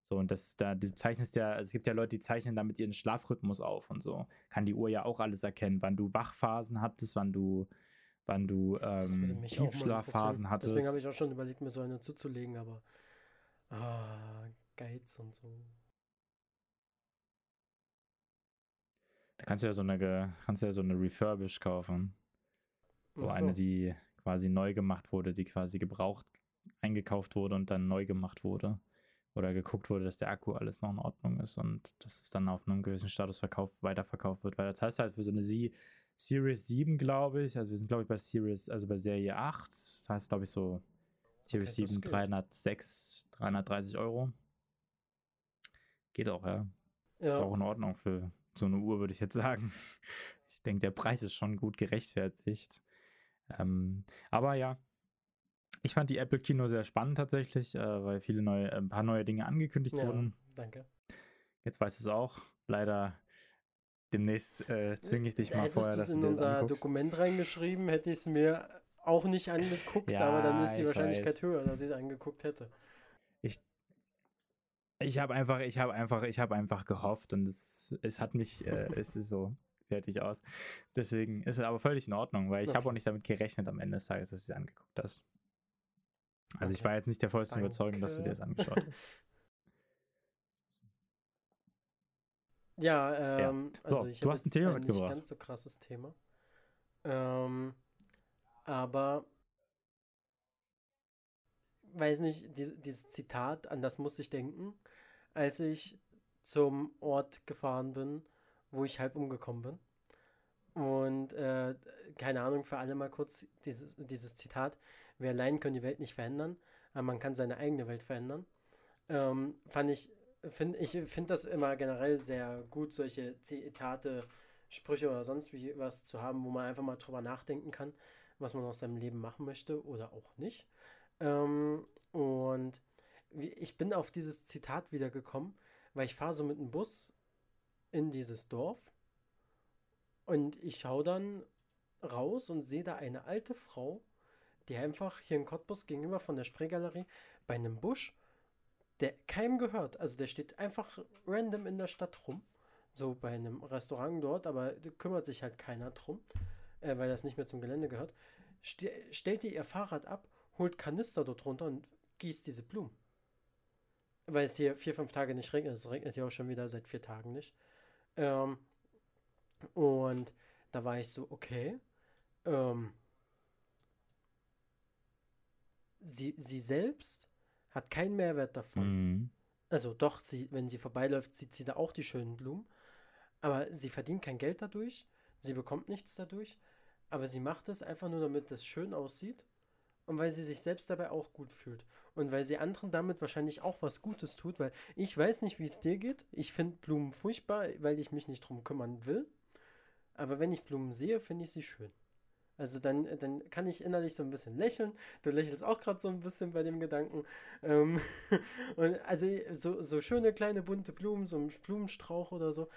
So, und das, da, du zeichnest ja, es gibt ja Leute, die zeichnen damit ihren Schlafrhythmus auf und so. Kann die Uhr ja auch alles erkennen, wann du Wachphasen hattest, wann du, wann du ähm, Tiefschlafphasen hattest.
Deswegen habe ich auch schon überlegt, mir so eine zuzulegen, aber ah, Geiz und so.
Da kannst du ja so eine, kannst du ja so eine Refurbish kaufen. So
Ach
eine,
so.
die quasi neu gemacht wurde, die quasi gebraucht eingekauft wurde und dann neu gemacht wurde. Oder geguckt wurde, dass der Akku alles noch in Ordnung ist und dass es dann auf einem gewissen Status verkauft, weiterverkauft wird. Weil das heißt halt für so eine Sie Series 7, glaube ich, also wir sind, glaube ich, bei Series, also bei Serie 8, das heißt, glaube ich, so Series
Okay, das
7
geht.
306, 330 Euro. Geht auch, ja.
Ja,
Auch in Ordnung für so eine Uhr, würde ich jetzt sagen. Ich denke, der Preis ist schon gut gerechtfertigt. Ähm, aber ja, ich fand die Apple Kino sehr spannend tatsächlich, äh, weil viele neue, ein paar neue Dinge angekündigt
ja,
wurden.
danke.
Jetzt weiß es auch. Leider demnächst äh, zwinge ich dich mal
Hättest
vorher, dass
es
du
in
das
unser
anguckst.
Dokument reingeschrieben, hätte ich es mir auch nicht angeguckt,
Ja,
aber dann ist die
ich
Wahrscheinlichkeit
weiß.
höher, dass ich es angeguckt hätte.
Ich habe einfach, ich habe einfach, ich habe einfach gehofft und es, es hat mich, äh, es ist so fertig aus. Deswegen ist es aber völlig in Ordnung, weil ich habe
Okay.
auch nicht damit gerechnet am Ende des Tages, dass du es angeguckt hast. Also ich
Okay.
war jetzt nicht der vollsten Überzeugung, dass du dir das angeschaut hast.
Ja, ähm,
So,
also ich
du hast ein Thema
ein nicht
mitgebracht.
ganz so krasses Thema. Ähm, aber weiß nicht, dies, dieses Zitat, an das musste ich denken, als ich zum Ort gefahren bin, wo ich halb umgekommen bin. Und äh, keine Ahnung, für alle mal kurz dieses, dieses Zitat. Wir allein können die Welt nicht verändern, aber man kann seine eigene Welt verändern. Ähm, fand ich, find, ich finde das immer generell sehr gut, solche Zitate, Sprüche oder sonst wie was zu haben, wo man einfach mal drüber nachdenken kann, was man aus seinem Leben machen möchte oder auch nicht. Ähm, und ich bin auf dieses Zitat wiedergekommen, weil ich fahre so mit dem Bus in dieses Dorf und ich schaue dann raus und sehe da eine alte Frau, die einfach hier in Cottbus gegenüber von der Spreegalerie bei einem Busch, der keinem gehört. Also der steht einfach random in der Stadt rum, so bei einem Restaurant dort, aber kümmert sich halt keiner drum, äh, weil das nicht mehr zum Gelände gehört. Ste stellt die ihr Fahrrad ab, holt Kanister dort runter und gießt diese Blumen. Weil es hier vier, fünf Tage nicht regnet. Es regnet ja auch schon wieder seit vier Tagen nicht. Ähm, und da war ich so, okay. Ähm, sie, sie selbst hat keinen Mehrwert davon.
Mhm.
Also doch, sie, wenn sie vorbeiläuft, sieht sie da auch die schönen Blumen. Aber sie verdient kein Geld dadurch. Sie bekommt nichts dadurch. Aber sie macht es einfach nur, damit es schön aussieht. Und weil sie sich selbst dabei auch gut fühlt. Und weil sie anderen damit wahrscheinlich auch was Gutes tut. Weil ich weiß nicht, wie es dir geht. Ich finde Blumen furchtbar, weil ich mich nicht drum kümmern will. Aber wenn ich Blumen sehe, finde ich sie schön. Also dann, dann kann ich innerlich so ein bisschen lächeln. Du lächelst auch gerade so ein bisschen bei dem Gedanken. Ähm, und also so, so schöne kleine bunte Blumen, so ein Blumenstrauch oder so.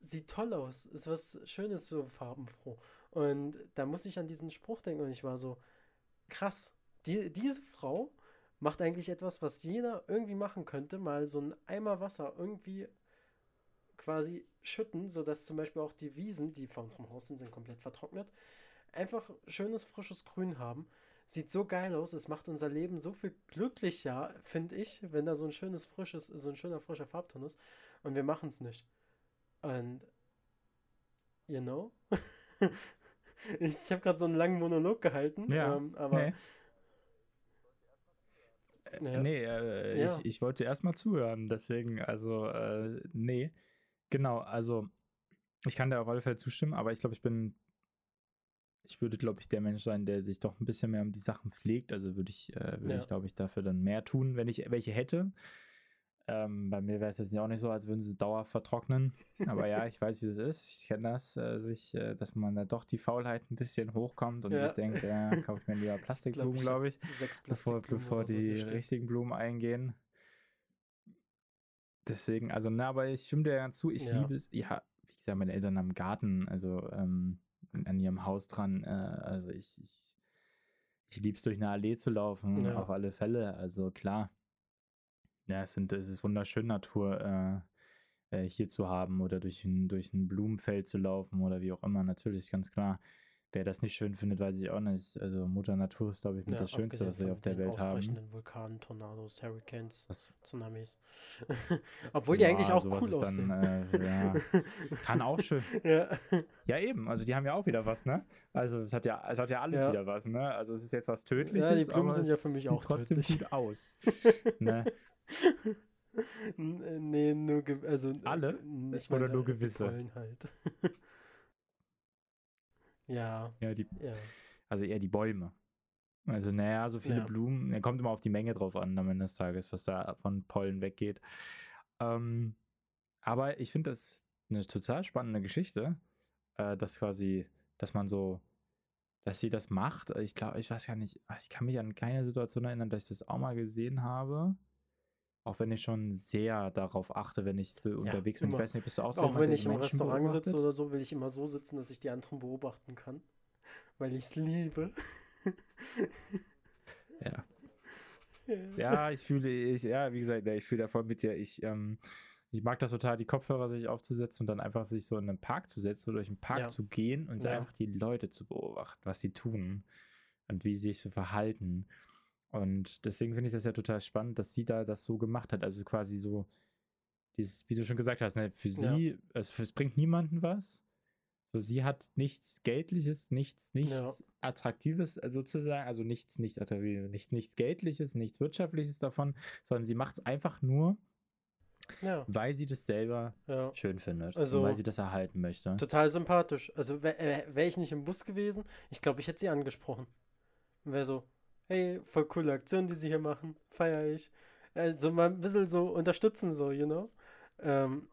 Sieht toll aus. Ist was Schönes, so farbenfroh. Und da muss ich an diesen Spruch denken und ich war so, krass. Die, diese Frau macht eigentlich etwas, was jeder irgendwie machen könnte. Mal so ein Eimer Wasser irgendwie quasi schütten, sodass zum Beispiel auch die Wiesen, die vor unserem Haus sind, sind komplett vertrocknet, einfach schönes, frisches Grün haben. Sieht so geil aus, es macht unser Leben so viel glücklicher, finde ich, wenn da so ein schönes, frisches, so ein schöner, frischer Farbton ist. Und wir machen es nicht. Und, you know? ich habe gerade so einen langen Monolog gehalten,
Ja,
ähm, aber
nee. Äh,
Ja.
Nee, äh,
Ja.
ich, ich wollte erstmal zuhören, deswegen, also, äh, nee. Genau, also, ich kann dir auf alle Fälle zustimmen, aber ich glaube, ich bin, ich würde, glaube ich, der Mensch sein, der sich doch ein bisschen mehr um die Sachen pflegt. Also würde ich, äh, würde
Ja.
ich, glaube ich, dafür dann mehr tun, wenn ich welche hätte. Ähm, bei mir wäre es jetzt auch nicht so, als würden sie dauerhaft vertrocknen. Aber ja, ich weiß, wie das ist. Ich kenne das, äh, sich, äh, dass man da doch die Faulheit ein bisschen hochkommt und
Ja.
ich denke, ja, kaufe ich mir lieber Plastikblumen,
ich
glaube ich,
Sechs
bevor,
Plastikblumen
bevor
so
die
stehen.
richtigen Blumen eingehen. Deswegen, also, na, aber ich stimme dir ganz zu. Ich
Ja.
liebe es. Ja, wie gesagt, meine Eltern haben einen Garten, also ähm, an ihrem Haus dran. Äh, also ich, ich, ich liebe es, durch eine Allee zu laufen,
Ja.
auf alle Fälle. Also klar. Ja, es, sind, es ist wunderschön, Natur äh, äh, hier zu haben oder durch ein, durch ein Blumenfeld zu laufen oder wie auch immer, natürlich, ganz klar. Wer das nicht schön findet, weiß ich auch nicht. Also Mutter Natur ist, glaube ich, mit
Ja,
das Schönste, was wir auf der Welt haben.
Vulkanen, Tornados, Hurricanes,
Was-
Tsunamis. Obwohl die eigentlich auch cool
ist dann,
aussehen.
äh, ja, kann auch schön.
ja.
Ja, eben. Also die haben ja auch wieder was, ne? Also es hat ja, es hat ja alles wieder was, ne? Also es ist jetzt was Tödliches.
Ja, die Blumen sind ja für mich auch
trotzdem
tödlich.
gut aus. ne?
Äh, nee, nur also äh,
Alle?
nicht
Oder nur
die
gewisse?
Pollen halt. Ja,
Ja, die,
ja.
also eher die Bäume. Also, naja, so viele
Ja.
Blumen, er kommt immer auf die Menge drauf an am Ende des Tages, was da von Pollen weggeht. Ähm, aber ich finde das eine total spannende Geschichte, äh, dass quasi, dass man so, dass sie das macht. Ich glaube, ich weiß gar nicht, ich kann mich an keine Situation erinnern, dass ich das auch mal gesehen habe. Auch wenn ich schon sehr darauf achte, wenn ich so unterwegs bin. Ich weiß nicht, bist du auch so
Auch wenn ich im
Menschen
Restaurant sitze
beobachtet?
oder so, will ich immer so sitzen, dass ich die anderen beobachten kann. Weil ich es liebe.
Ja. Ja, ich fühle, ich, ja, wie gesagt, ja, ich fühle davon mit dir. Ich, ähm, ich mag das total, die Kopfhörer sich aufzusetzen und dann einfach sich so in einen Park zu setzen oder durch den Park
Ja.
zu gehen und
Ja.
einfach die Leute zu beobachten, was sie tun und wie sie sich so verhalten. Und deswegen finde ich das ja total spannend, dass sie da das so gemacht hat. Also quasi so, dieses, wie du schon gesagt hast, ne, für
Ja.
sie, also es bringt niemanden was. So, sie hat nichts Geldliches, nichts, nichts Attraktives äh, sozusagen, also nichts, nicht attraktives, nichts, nichts Geldliches, nichts Wirtschaftliches davon, sondern sie macht es einfach nur,
Ja,
weil sie das selber
ja.
schön findet
Also-
und weil sie das erhalten möchte.
Total sympathisch. Also wäre äh, wär ich nicht im Bus gewesen, ich glaube, ich hätte sie angesprochen. Wäre so, hey, voll coole Aktion, die sie hier machen, feiere ich. Also mal ein bisschen so unterstützen, so, you know. Ähm,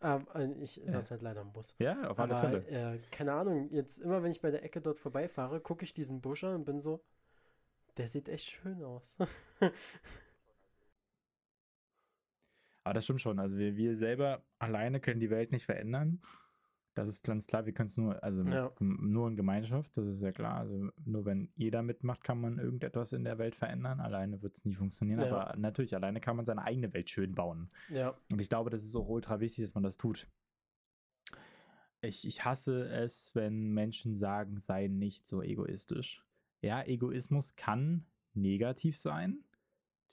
aber ich saß halt leider im Bus.
Ja, auf alle
Aber,
Fälle.
äh, keine Ahnung, jetzt immer, wenn ich bei der Ecke dort vorbeifahre, gucke ich diesen Busch an und bin so, der sieht echt schön aus.
Aber das stimmt schon. Also wir, wir selber alleine können die Welt nicht verändern. Das ist ganz klar, wir können es nur, also
Ja.
nur in Gemeinschaft, das ist ja klar. Also nur wenn jeder mitmacht, kann man irgendetwas in der Welt verändern. Alleine wird es nie funktionieren.
Ja.
Aber natürlich, alleine kann man seine eigene Welt schön bauen.
ja,
Und ich glaube, das ist auch ultra wichtig, dass man das tut. Ich, ich hasse es, wenn Menschen sagen, sei nicht so egoistisch. Ja, Egoismus kann negativ sein.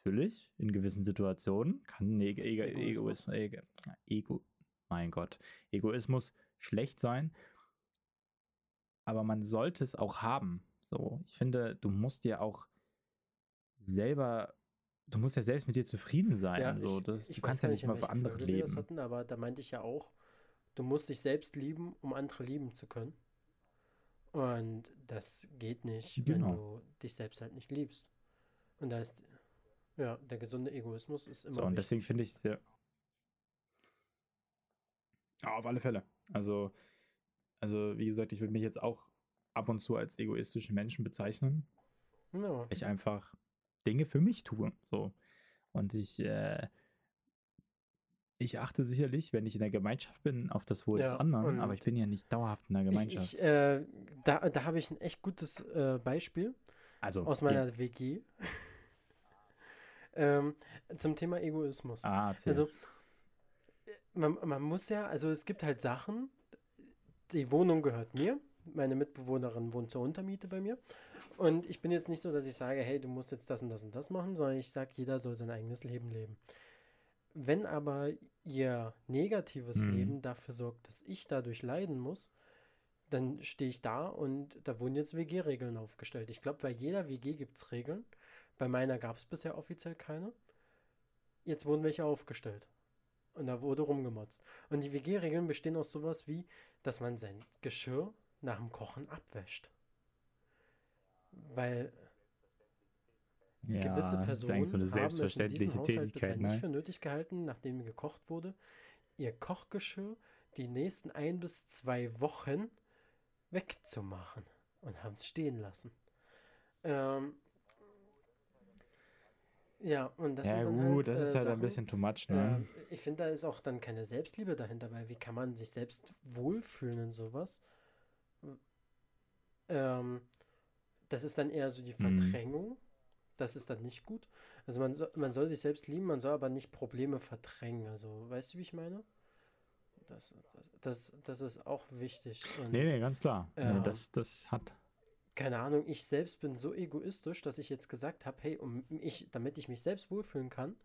Natürlich, in gewissen Situationen kann Ego
Egoismus.
Egoismus, Ego, Ego, mein Gott, Egoismus schlecht sein. Aber man sollte es auch haben. So, ich finde, du musst dir auch selber, du musst ja selbst mit dir zufrieden sein.
ja,
so,
ich,
das,
ich
du
weiß
kannst ja nicht mal für andere
Folge wir das
leben.
hatten, aber da meinte ich ja auch, du musst dich selbst lieben, um andere lieben zu können. Und das geht nicht, wenn
Genau.
du dich selbst halt nicht liebst. Und da ist, ja, der gesunde Egoismus ist immer
So, und
wichtig.
deswegen finde ich. Ja, auf alle Fälle. Also, also, wie gesagt, ich würde mich jetzt auch ab und zu als egoistischen Menschen bezeichnen.
Ja,
weil ich einfach Dinge für mich tue. So. Und ich, äh, ich achte sicherlich, wenn ich in der Gemeinschaft bin, auf das Wohl
Ja,
des anderen, aber ich bin ja nicht dauerhaft in der
ich,
Gemeinschaft.
ich, äh, da da habe ich ein echt gutes äh, Beispiel
also,
aus
ja.
meiner WG. ähm, zum Thema Egoismus.
Ah, erzähl.
Also, man, man muss ja, also es gibt halt Sachen, die Wohnung gehört mir, meine Mitbewohnerin wohnt zur Untermiete bei mir. Und ich bin jetzt nicht so, dass ich sage, hey, du musst jetzt das und das und das machen, sondern ich sage, jeder soll sein eigenes Leben leben. Wenn aber ihr negatives
Mhm.
Leben dafür sorgt, dass ich dadurch leiden muss, dann stehe ich da und da wurden jetzt WG-Regeln aufgestellt. Ich glaube, bei jeder WG gibt es Regeln. Bei meiner gab es bisher offiziell keine. Jetzt wurden welche aufgestellt. Und da wurde rumgemotzt. Und die WG-Regeln bestehen aus sowas wie, dass man sein Geschirr nach dem Kochen abwäscht. Weil,
Ja,
gewisse Personen haben es in diesem Haushalt bisher
Tätigkeit,
nicht
ne?
für nötig gehalten, nachdem gekocht wurde, ihr Kochgeschirr die nächsten ein bis zwei Wochen wegzumachen und haben es stehen lassen. Ähm, ja, und das
Ja,
sind dann
gut,
halt,
das ist
äh,
halt ein
Sachen,
bisschen too much, ne?
ähm, ich finde, da ist auch dann keine Selbstliebe dahinter, weil wie kann man sich selbst wohlfühlen in sowas? Ähm, das ist dann eher so die
Mhm.
Verdrängung. Das ist dann nicht gut. Also man soll, man soll sich selbst lieben, man soll aber nicht Probleme verdrängen. Also, weißt du, wie ich meine? Das, das, das, das ist auch wichtig. Und,
Nee, nee, ganz klar. Nee, das, das hat.
Keine Ahnung, ich selbst bin so egoistisch, dass ich jetzt gesagt habe, hey, um ich, damit ich mich selbst wohlfühlen kann,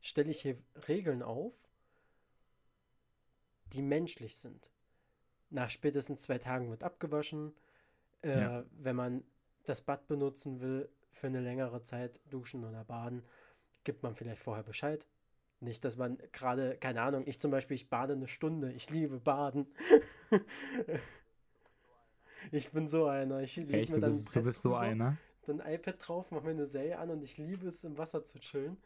stelle ich hier Regeln auf, die menschlich sind. Nach spätestens zwei Tagen wird abgewaschen. Äh,
Ja.
Wenn man das Bad benutzen will für eine längere Zeit, duschen oder baden, gibt man vielleicht vorher Bescheid. Nicht, dass man gerade, keine Ahnung, ich zum Beispiel, ich bade eine Stunde, ich liebe Baden. ich bin so einer. Ich leg
Echt,
mir
du
dann ein
bist, du bist so einer.
dann iPad drauf, mache mir eine Serie an und ich liebe es, im Wasser zu chillen.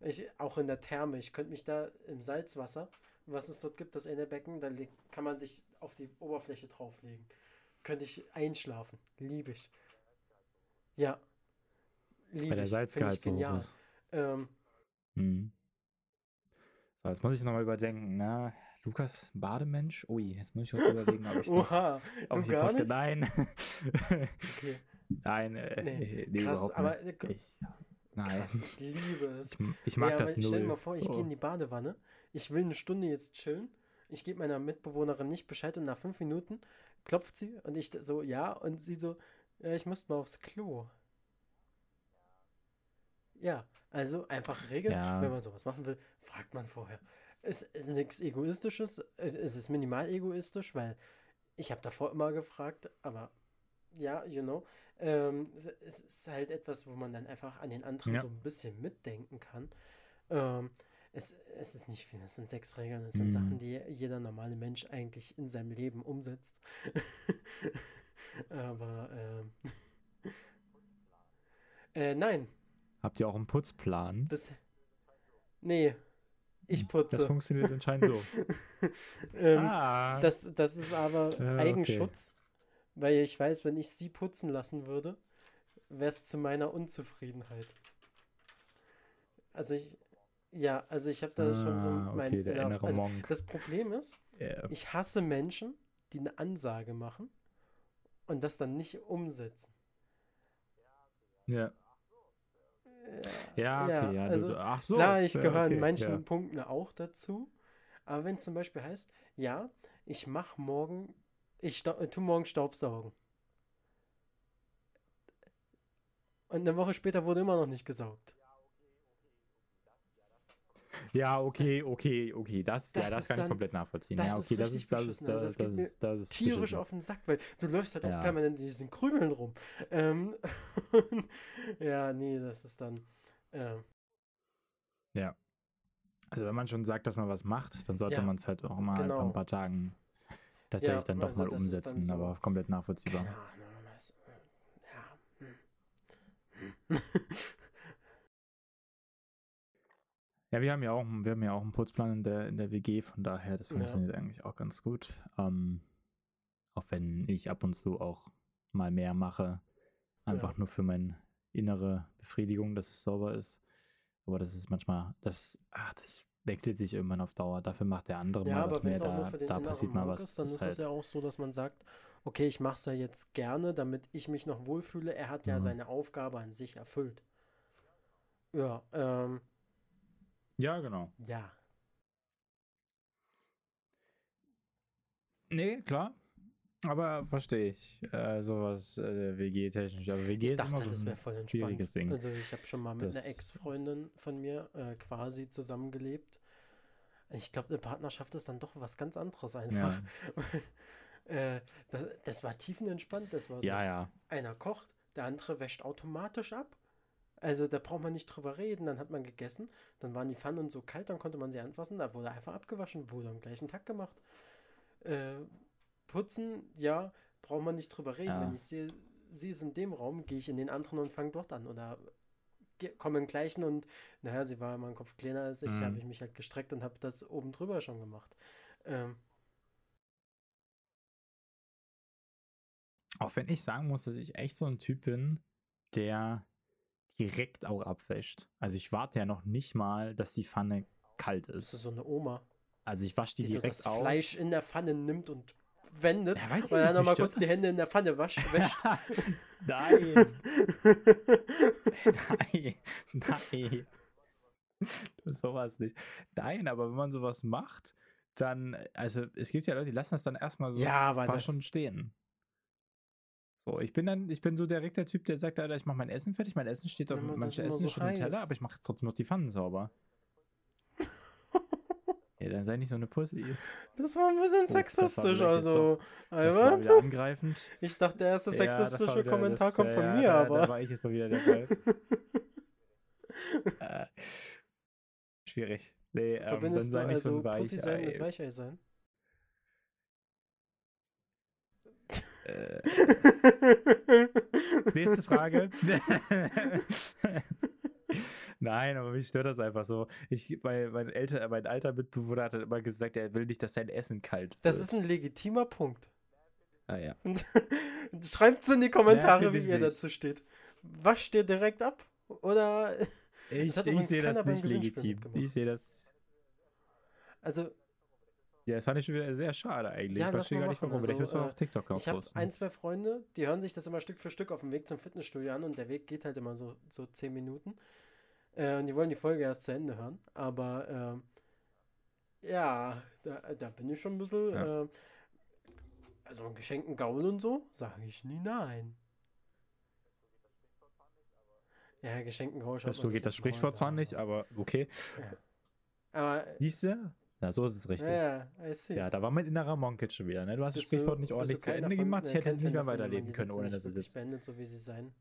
Ich, auch in der Therme. Ich könnte mich da im Salzwasser, was es dort gibt, das Ennebecken, da kann man sich auf die Oberfläche drauflegen. Könnte ich einschlafen. Liebe ich. Ja. Liebe
Weil der Salzgehalt so
genial. Ähm,
Mhm. So, jetzt muss ich nochmal überdenken. Na, Lukas, Bademensch? Ui, jetzt muss ich kurz überlegen, ob ich noch.
oha,
Ob
du
ich
gar nicht?
Nein.
Okay.
Nein, äh,
Nee,
nee,
krass, aber,
nicht.
äh,
Ich, nein.
Krass, ich liebe es.
Ich, ich mag
Ja,
das null.
Stell dir mal vor, ich
So.
gehe in die Badewanne. Ich will eine Stunde jetzt chillen. Ich gebe meiner Mitbewohnerin nicht Bescheid und nach fünf Minuten klopft sie und ich so, ja, und sie so, ja, ich muss mal aufs Klo. Ja, also einfach regeln.
Ja.
Wenn man sowas machen will, fragt man vorher. Es ist nichts Egoistisches. Es ist minimal egoistisch, weil ich habe davor immer gefragt, aber ja, you know. Ähm, es ist halt etwas, wo man dann einfach an den anderen
Ja.
so ein bisschen mitdenken kann. Ähm, es, es ist nicht viel, es sind sechs Regeln, es sind
Mhm.
Sachen, die jeder normale Mensch eigentlich in seinem Leben umsetzt. Aber ähm, äh, nein,
Habt ihr auch einen Putzplan?
bis nee, ich
Das
putze.
funktioniert anscheinend so.
Ähm,
ah,
das, das ist aber
Ja, okay.
Eigenschutz, weil ich weiß, wenn ich sie putzen lassen würde, wäre es zu meiner Unzufriedenheit. Also ich, ja, also ich habe da schon so
Ah,
mein
okay, der
inner-
innere
also
Monk.
Das Problem ist,
Ja.
ich hasse Menschen, die eine Ansage machen und das dann nicht umsetzen.
ja. Ja, okay, ja.
also
du, ach so.
Klar, ich gehöre
okay,
in manchen
Ja.
Punkten auch dazu. Aber wenn es zum Beispiel heißt, ja, ich mache morgen, ich äh, tu morgen Staubsaugen. Und eine Woche später wurde immer noch nicht gesaugt.
Ja, okay, okay, okay. Das, ja,
Das
das
ist
kann ich
dann-
komplett nachvollziehen.
das
ja,
ist
okay, das ist, das ist, das
Also
ist,
es geht
das
mir
ist, das ist
Tierisch auf den Sack, weil du läufst halt
Ja.
auch permanent in diesen Krümeln rum. Ähm, ja, nee, das ist dann. Ähm,
Ja. Also wenn man schon sagt, dass man was macht, dann sollte
Ja,
man es halt auch mal
genau.
ein paar Tagen tatsächlich dann doch
also
mal
das
umsetzen,
so-
aber komplett nachvollziehbar.
keine Ahnung, äh, ja. hm.
Ja, wir haben ja auch, wir haben ja auch einen Putzplan in der, in der WG, von daher, das
Ja.
funktioniert eigentlich auch ganz gut. Ähm, auch wenn ich ab und zu auch mal mehr mache, einfach
Ja.
nur für meine innere Befriedigung, dass es sauber ist. Aber das ist manchmal, das, ach, das wechselt sich irgendwann auf Dauer. Dafür macht der andere
Ja,
mal was mehr, da,
für den
da passiert mal was.
ist, dann ist es
halt,
ja auch so, dass man sagt, okay, ich mache es ja jetzt gerne, damit ich mich noch wohlfühle. Er hat ja
Mhm.
seine Aufgabe an sich erfüllt. Ja, ähm,
ja, genau.
ja.
Nee, klar. Aber verstehe ich. Äh, sowas äh, WG-technisch. Aber WG
Ich
ist immer
dachte,
so
das wäre voll entspannt.
Ding.
Also ich habe schon mal mit einer
Das-
Ex-Freundin von mir äh, quasi zusammengelebt. Ich glaube, eine Partnerschaft ist dann doch was ganz anderes einfach. äh, das, das war tiefenentspannt. Das war so,
Ja, ja.
einer kocht, der andere wäscht automatisch ab. Also da braucht man nicht drüber reden, dann hat man gegessen, dann waren die Pfannen so kalt, dann konnte man sie anfassen, da wurde einfach abgewaschen, wurde am gleichen Tag gemacht. Äh, putzen, ja, braucht man nicht drüber reden.
Ja.
Wenn ich sehe, sie ist in dem Raum, gehe ich in den anderen und fange dort an. Oder komme den gleichen und naja, sie war immer ein Kopf kleiner als ich,
Mhm.
habe ich mich halt gestreckt und habe das oben drüber schon gemacht. Ähm,
Auch wenn ich sagen muss, dass ich echt so ein Typ bin, der direkt auch abwäscht. Also ich warte ja noch nicht mal, dass die Pfanne kalt
das ist
ist.
so eine Oma,
Also ich wasche die,
die so
direkt
das
aus.
Fleisch in der Pfanne nimmt und wendet
Ja,
und dann nochmal kurz die Hände in der Pfanne wasch, wäscht.
Nein, nein, nein. sowas nicht. Nein, aber wenn man sowas macht, dann, also es gibt ja Leute, die lassen das dann erstmal so
ja,
ein paar Stunden stehen. So, ich bin dann, ich bin so direkt der Typ, der sagt, Alter, ich mache mein Essen fertig, mein Essen steht auf,
Ja, das immer
Essen
so
schon im Teller, aber ich mache trotzdem noch die Pfannen sauber. ja, dann sei nicht so eine Pussy.
das war ein bisschen
Oh, das war
sexistisch, also.
Das war
Albert,
wieder angreifend.
ich dachte, der erste
Ja, das war
sexistische
wieder-
Kommentar
das,
kommt von
ja,
mir,
da,
aber.
Da war ich jetzt mal wieder dabei. äh, schwierig. Nee, ähm, dann
Verbindest du
sei so
also
Weichei.
Pussy sein mit Weichei sein?
Äh, nächste Frage. Nein, aber mich stört das einfach so. Ich, mein, mein, älter, mein alter Mitbewohner hat immer gesagt, er will nicht, dass sein Essen kalt wird.
Das ist ein legitimer Punkt.
ah, ja.
Schreibt es in die Kommentare,
find
wie ihr
nicht.
dazu steht. Wascht ihr direkt ab? Oder.
Ich, ich sehe das nicht legitim. Ich sehe das.
Also,
Ja, das fand ich schon wieder sehr schade eigentlich.
Ja,
ich verstehe
mal
gar nicht warum.
Also,
müssen wir
äh,
auf TikTok noch
ich habe ein, zwei Freunde, die hören sich das immer Stück für Stück auf dem Weg zum Fitnessstudio an und der Weg geht halt immer so, so zehn Minuten. Äh, und die wollen die Folge erst zu Ende hören. Aber ähm, ja, da, da bin ich schon ein bisschen.
Ja.
Äh, also einen geschenkten Gaul und so, sage ich nie nein. Ja, geschenkten Gaul
Das, so geht das Sprichwort zwar nicht, aber okay.
Aber,
Siehst du? Na, so ist es richtig.
ja, I see.
Ja, da war mein innerer Monk schon wieder. Ne? Du hast das
Bist du-
Sprichwort nicht
du
ordentlich zu Ende
davon-
gemacht. Ich hätte jetzt nicht mehr weiterleben können, ohne
nicht
dass es jetzt.
beendet, so wie sie sein.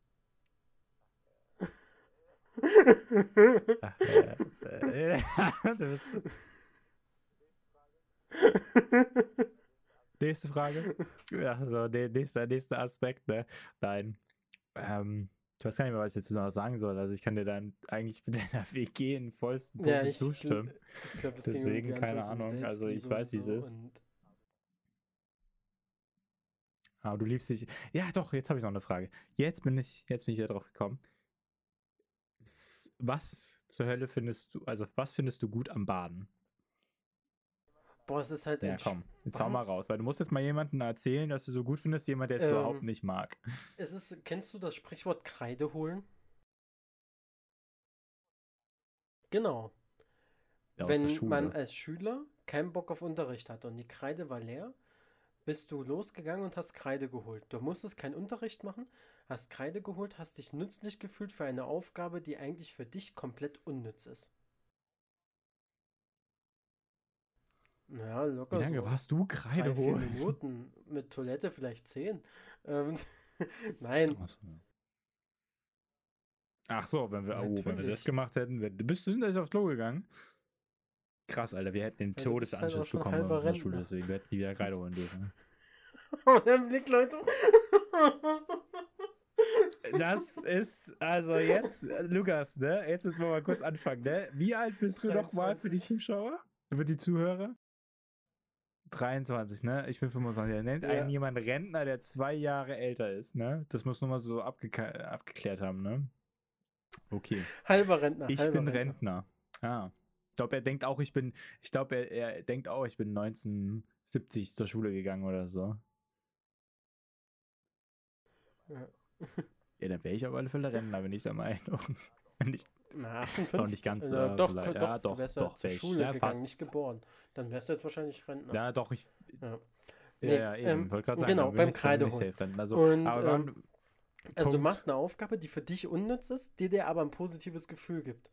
Ach, äh, äh, du bist, nächste Frage. Ja, so, nächster, nächster Aspekt, ne? Nein. Ähm, ich weiß gar nicht mehr, was ich jetzt noch sagen soll. Also ich kann dir dann eigentlich mit deiner WG in vollsten
Ja,
Punkten
ich,
zustimmen.
es ging
Deswegen, keine Ahnung, also ich weiß, wie es ist. Aber du liebst dich. Ja, doch, jetzt habe ich noch eine Frage. Jetzt bin ich, jetzt bin ich wieder drauf gekommen. Was zur Hölle findest du, also was findest du gut am Baden?
Boah, es ist halt
Ja, komm, jetzt hau mal raus, weil du musst jetzt mal jemanden erzählen, dass du so gut findest, jemand, der es
Ähm,
überhaupt nicht mag.
Es ist, kennst du das Sprichwort Kreide holen? Genau.
Ja,
Wenn man als Schüler keinen Bock auf Unterricht hat und die Kreide war leer, bist du losgegangen und hast Kreide geholt. Du musstest keinen Unterricht machen, hast Kreide geholt, hast dich nützlich gefühlt für eine Aufgabe, die eigentlich für dich komplett unnütz ist. Naja, locker
Wie lange
so
warst du
drei,
Kreide
vier
holen?
Minuten. Mit Toilette vielleicht zehn. Ähm, Nein,
Ach so. Ach so, wenn wir, oh, wenn wir das gemacht hätten, wir, bist du sind aufs Klo gegangen? Krass, Alter, wir hätten den
Ja, halt
Todesanschluss
schon
bekommen in der Schule, deswegen wir hätten die wieder Kreide holen dürfen.
Oh, der Blick, Leute.
Das ist, also jetzt, äh, Lukas, ne? Jetzt müssen wir mal kurz anfangen, ne? Wie alt bist du nochmal für die
23.
Zuschauer? Für die Zuhörer? 23, ne? Ich bin 25. Er nennt
Ja.
einen jemand Rentner, der zwei Jahre älter ist, ne? Das muss nur mal so abgeka- abgeklärt haben, ne? Okay.
Halber Rentner.
Ich
halber
bin Rentner. Ah. Ich glaube, er denkt auch, ich bin, ich glaube, er, er denkt auch, ich bin 1970 zur Schule gegangen oder so.
Ja.
Ja, dann wäre ich auf alle Fälle Rentner, wenn ich der Meinung. Wenn ich,
Na,
Noch
58.
nicht ganz,
Äh,
äh,
doch, doch,
Ja,
du
doch,
wärst
doch,
zur. Schule
Ja,
gegangen,
fast.
nicht geboren. Dann wärst du jetzt wahrscheinlich Rentner.
ja, doch, ich.
Ja. Nee,
ja, eben.
ähm,
wollte gerade sagen,
genau,
dann bin
beim
Rentner. Also,
Und,
aber
ähm, Also du machst eine Aufgabe, die für dich unnütz ist, die dir aber ein positives Gefühl gibt.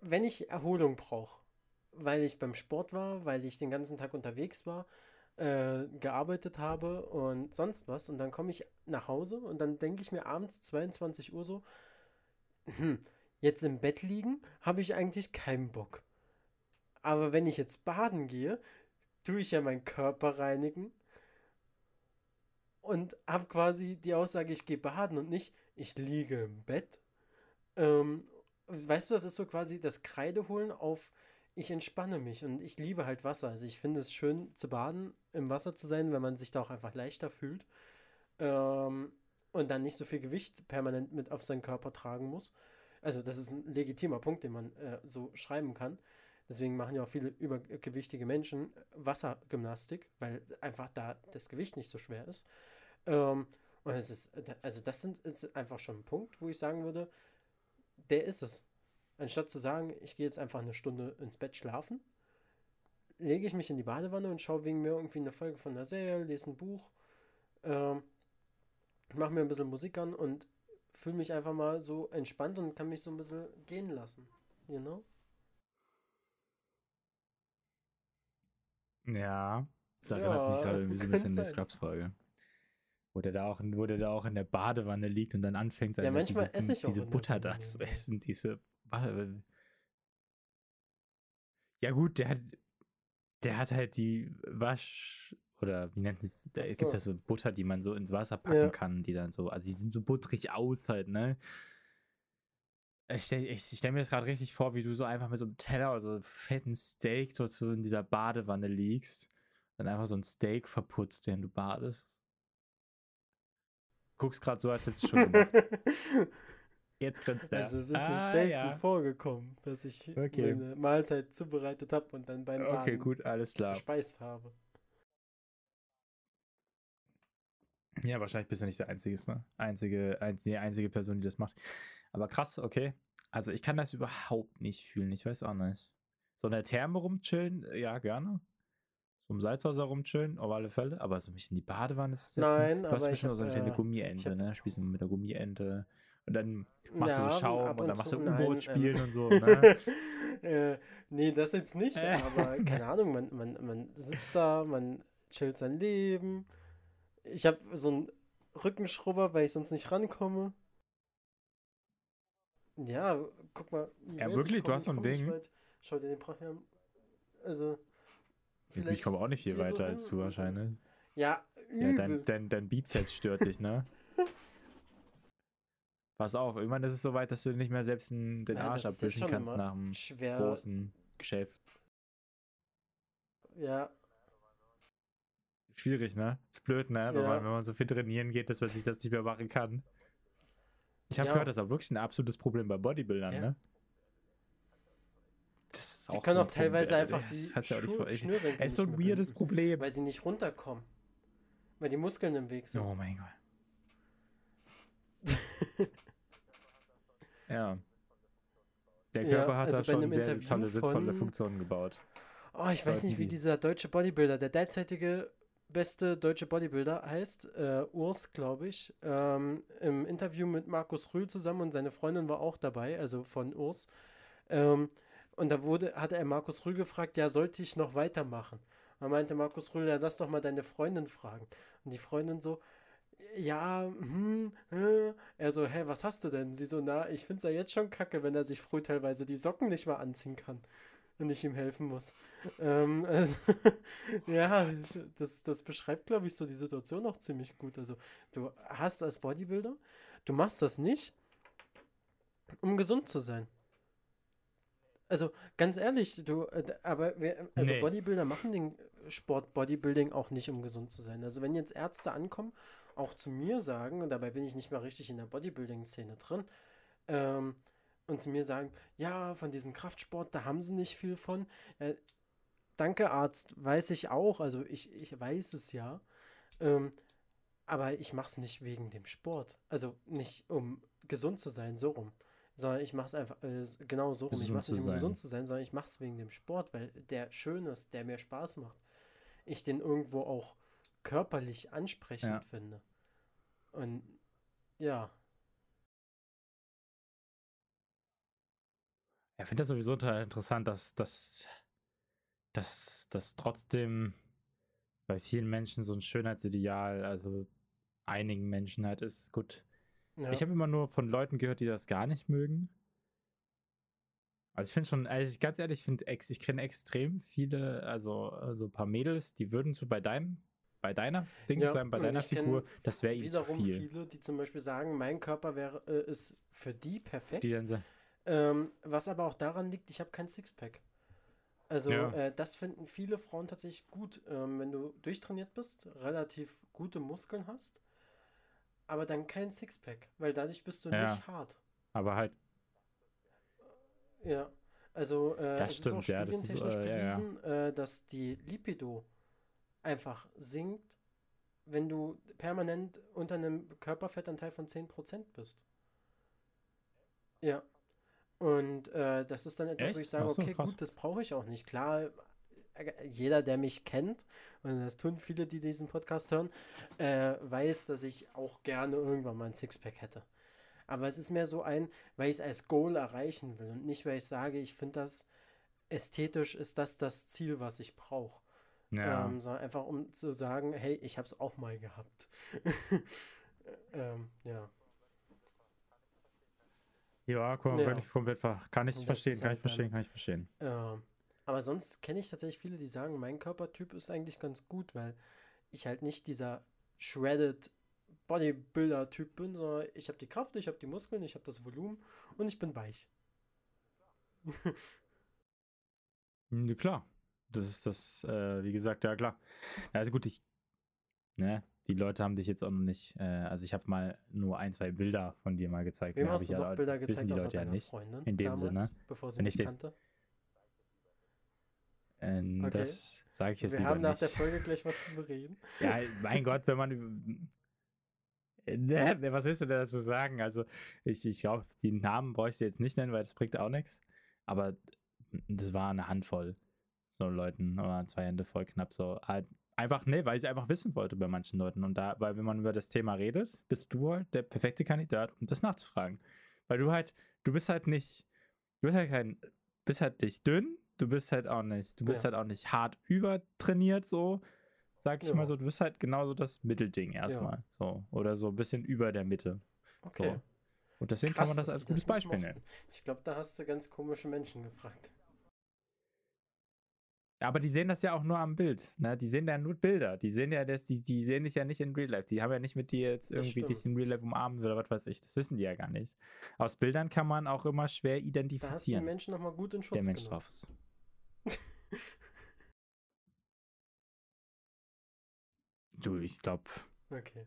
Wenn ich Erholung brauche, weil ich beim Sport war, weil ich den ganzen Tag unterwegs war, äh, gearbeitet habe und sonst was, und dann komme ich nach Hause und dann denke ich mir abends 22 Uhr so, hm, jetzt im Bett liegen, habe ich eigentlich keinen Bock. Aber wenn ich jetzt baden gehe, tue ich ja meinen Körper reinigen und habe quasi die Aussage, ich gehe baden und nicht, ich liege im Bett Ähm, weißt du, das ist so quasi das Kreideholen auf ich entspanne mich und ich liebe halt Wasser. Also ich finde es schön zu baden, im Wasser zu sein, wenn man sich da auch einfach leichter fühlt. Ähm, und dann nicht so viel Gewicht permanent mit auf seinen Körper tragen muss. Also das ist ein legitimer Punkt, den man äh, so schreiben kann. Deswegen machen ja auch viele übergewichtige Menschen Wassergymnastik, weil einfach da das Gewicht nicht so schwer ist. Ähm, und es ist, also das sind, ist einfach schon ein Punkt, wo ich sagen würde, der ist es. Anstatt zu sagen, ich gehe jetzt einfach eine Stunde ins Bett schlafen, lege ich mich in die Badewanne und schaue wegen mir irgendwie eine Folge von der Serie, lese ein Buch, ähm, mache mir ein bisschen Musik an und fühle mich einfach mal so entspannt und kann mich so ein bisschen gehen lassen. You know?
Ja, das erinnert
Ja,
mich gerade irgendwie so ein bisschen an die. Scrubs-Folge. Wo der, da auch, wo der da auch in der Badewanne liegt und dann anfängt, seine,
manchmal
diese,
esse ich
diese Butter da zu
ja.
essen, diese. Wa- Ja, gut, der hat. Der hat halt die Wasch. Oder wie nennt es? Da gibt es ja
so.
Butter, die man so ins Wasser packen
Ja.
kann, die dann so. Also die sind so butterig aus halt, ne? Ich stelle stell mir das gerade richtig vor, wie du so einfach mit so einem Teller oder so einem fetten Steak dort so in dieser Badewanne liegst. Dann einfach so ein Steak verputzt, während du badest. Guckst gerade so, als hättest du schon gemacht. Jetzt grinst er.
Also es ist nicht
Ah,
selten
ja.
vorgekommen, dass ich
Okay.
meine Mahlzeit zubereitet habe und dann beim
Okay,
Baden
gut, alles klar.
verspeist habe.
Ja, wahrscheinlich bist du nicht der Einzige, ne? Einzige, ein, die einzige Person, die das macht. Aber krass, okay. Also ich kann das überhaupt nicht fühlen. Ich weiß auch nicht. So in der Therme rumchillen, äh, ja, gerne. So im Salzwasser rumchillen, auf alle Fälle. Aber so mich in die Badewanne zu setzen.
Nein,
du hast
aber ich
bestimmt auch so eine
äh,
Gummiente,
hab-
ne? Spielst du mit der Gummiente. Und dann machst
Ja,
du so Schaum und,
und
dann machst du
nein,
U-Boot
ähm,
spielen und so, ne?
äh, nee, das jetzt nicht, aber keine Ahnung, man, man, man sitzt da, man chillt sein Leben. Ich habe so einen Rückenschrubber, weil ich sonst nicht rankomme. Ja, guck mal.
Ja, wirklich? Du
komm,
hast so ein Ding?
Schau dir den Brachhelm. Also.
Ich komme auch nicht viel
so
weiter
hin
als du wahrscheinlich.
Ja,
Ja,
übel.
dein, dein, dein Bizeps stört dich, ne? Pass auf, irgendwann ist es so weit, dass du nicht mehr selbst den den
Ja,
Arsch abwischen kannst nach dem großen Geschäft.
Ja,
Schwierig, ne? Ist blöd, ne? Wenn,
Ja.
man, wenn man so viel trainieren geht, dass man sich das nicht mehr machen kann. Ich habe
Ja.
gehört, das ist auch wirklich ein absolutes Problem bei Bodybuildern,
Ja.
ne? Das ist
die
auch
können
so
auch teilweise
ey.
einfach die
Das ja
Schnürsenkel
Es ist so ein weirdes Problem.
Weil sie nicht runterkommen. Weil die Muskeln im Weg sind.
Oh mein Gott. Ja. Der
Ja,
Körper hat
also
da schon sehr
Interview
tolle, sinnvolle Funktionen gebaut.
Oh, ich weiß
Sollten
nicht, wie
die-
dieser deutsche Bodybuilder, der derzeitige beste deutsche Bodybuilder heißt, äh, Urs, glaube ich, ähm, im Interview mit Markus Rühl zusammen und seine Freundin war auch dabei, also von Urs. Ähm, und da wurde, hatte er Markus Rühl gefragt, ja, sollte ich noch weitermachen? Da meinte Markus Rühl, ja, lass doch mal deine Freundin fragen. Und die Freundin so, ja, hm, äh. er so, hä, was hast du denn? Sie so, na, ich find's ja jetzt schon kacke, wenn er sich früh teilweise die Socken nicht mal anziehen kann und ich ihm helfen muss. Ähm, also, ja, das, das beschreibt, glaube ich, so die Situation auch ziemlich gut. Also, du hast als Bodybuilder, du machst das nicht, um gesund zu sein. Also, ganz ehrlich, du, äh, aber wer, also
Nee.
Bodybuilder machen den Sport Bodybuilding auch nicht, um gesund zu sein. Also, wenn jetzt Ärzte ankommen, auch zu mir sagen, und dabei bin ich nicht mal richtig in der Bodybuilding-Szene drin, ähm, und zu mir sagen, ja, von diesem Kraftsport, da haben sie nicht viel von. Äh, danke, Arzt, weiß ich auch, also ich, ich weiß es ja. Ähm, aber ich mache es nicht wegen dem Sport. Also nicht um gesund zu sein, so rum. Sondern ich mache es einfach, äh, genau so rum. Ich mache es nicht, um
sein.
gesund zu sein, sondern ich mache es wegen dem Sport, weil der schön ist, der mir Spaß macht. Ich den irgendwo auch körperlich ansprechend
Ja.
finde. Und ja,
Ja, ich finde das sowieso total interessant, dass, dass, dass, dass trotzdem bei vielen Menschen so ein Schönheitsideal, also einigen Menschen halt ist, gut.
ja.
Ich habe immer nur von Leuten gehört, die das gar nicht mögen. Also ich finde schon, also ich, ganz ehrlich, ich finde, ich kenne extrem viele, also, also ein paar Mädels, die würden so bei deinem bei deiner Dings
Ja,
sein, bei deiner Figur, das wäre ihm zu
Wiederum
viel.
viele, die zum Beispiel sagen, mein Körper wäre, äh, ist für die perfekt.
Die dann sagen,
Ähm, was aber auch daran liegt, ich habe kein Sixpack. Also
Ja.
äh, das finden viele Frauen tatsächlich gut, ähm, wenn du durchtrainiert bist, relativ gute Muskeln hast, aber dann kein Sixpack, weil dadurch bist du
Ja.
nicht hart.
aber halt,
Ja, also äh,
Das
es ist auch
stimmt, ja, das ist,
studientechnisch
äh,
bewiesen, Äh, dass die Lipido einfach sinkt, wenn du permanent unter einem Körperfettanteil von 10% bist. Ja. Und äh, das ist dann etwas, wo
Echt?
ich sage,
so,
okay,
krass.
gut, das brauche ich auch nicht. Klar, äh, jeder, der mich kennt, und das tun viele, die diesen Podcast hören, äh, weiß, dass ich auch gerne irgendwann mal ein Sixpack hätte. Aber es ist mehr so ein, weil ich es als Goal erreichen will und nicht, weil ich sage, ich finde das ästhetisch, ist das das Ziel, was ich brauche.
ja.
Ähm, sondern einfach um zu sagen, hey, ich habe es auch mal gehabt. ähm, ja.
Ja, komm,
ja.
ich komplett ver kann ich verstehen, kann
halt
ich verstehen, kann ich verstehen.
Ähm, aber sonst kenne ich tatsächlich viele, die sagen, mein Körpertyp ist eigentlich ganz gut, weil ich halt nicht dieser shredded Bodybuilder-Typ bin, sondern ich habe die Kraft, ich habe die Muskeln, ich habe das Volumen und ich bin weich.
Hm, Ja, klar. Das ist das, äh, wie gesagt, ja klar. Ja, Also gut, ich, ne, die Leute haben dich jetzt auch noch nicht, äh, also ich habe mal nur ein, zwei Bilder von dir mal gezeigt.
Wem hast
ich
du
ja,
noch Bilder
das wissen
gezeigt
die Leute ja nicht.
Freundin
in dem
damals,
Sinne.
bevor sie
Wenn
mich
den-
kannte?
Ähm,
Okay.
Das sage ich jetzt
Wir haben nach
nicht.
der Folge gleich was zu bereden.
Ja, mein Gott, wenn man. Äh, Ne, was willst du denn dazu sagen? Also, ich, ich glaube, die Namen bräuchte ich jetzt nicht nennen, weil das bringt auch nichts. Aber das war eine Handvoll so Leuten oder zwei Hände voll knapp so. Einfach, nee, weil ich einfach wissen wollte bei manchen Leuten. Und da, weil wenn man über das Thema redet, bist du halt der perfekte Kandidat, um das nachzufragen. Weil du halt, du bist halt nicht, du bist halt kein, bist halt nicht dünn, du bist halt auch nicht, du bist
Ja.
halt auch nicht hart übertrainiert, so, sag ich
Ja.
mal so, du bist halt genauso das Mittelding erstmal. So. Oder so ein bisschen über der Mitte.
Okay.
So. Und deswegen
Krass,
kann man das als gutes Beispiel nennen.
Ich glaube, da hast du ganz komische Menschen gefragt.
Aber die sehen das ja auch nur am Bild. Ne? Die sehen ja nur Bilder. Die sehen ja das, die, die sehen dich ja nicht in Real Life. Die haben ja nicht mit dir jetzt irgendwie dich in Real Life umarmen oder was weiß ich. Das wissen die ja gar nicht. Aus Bildern kann man auch immer schwer
Da hast du
identifizieren,
Menschen nochmal gut in Schutz
der Mensch
genommen.
drauf ist. Du, ich glaube,
Okay,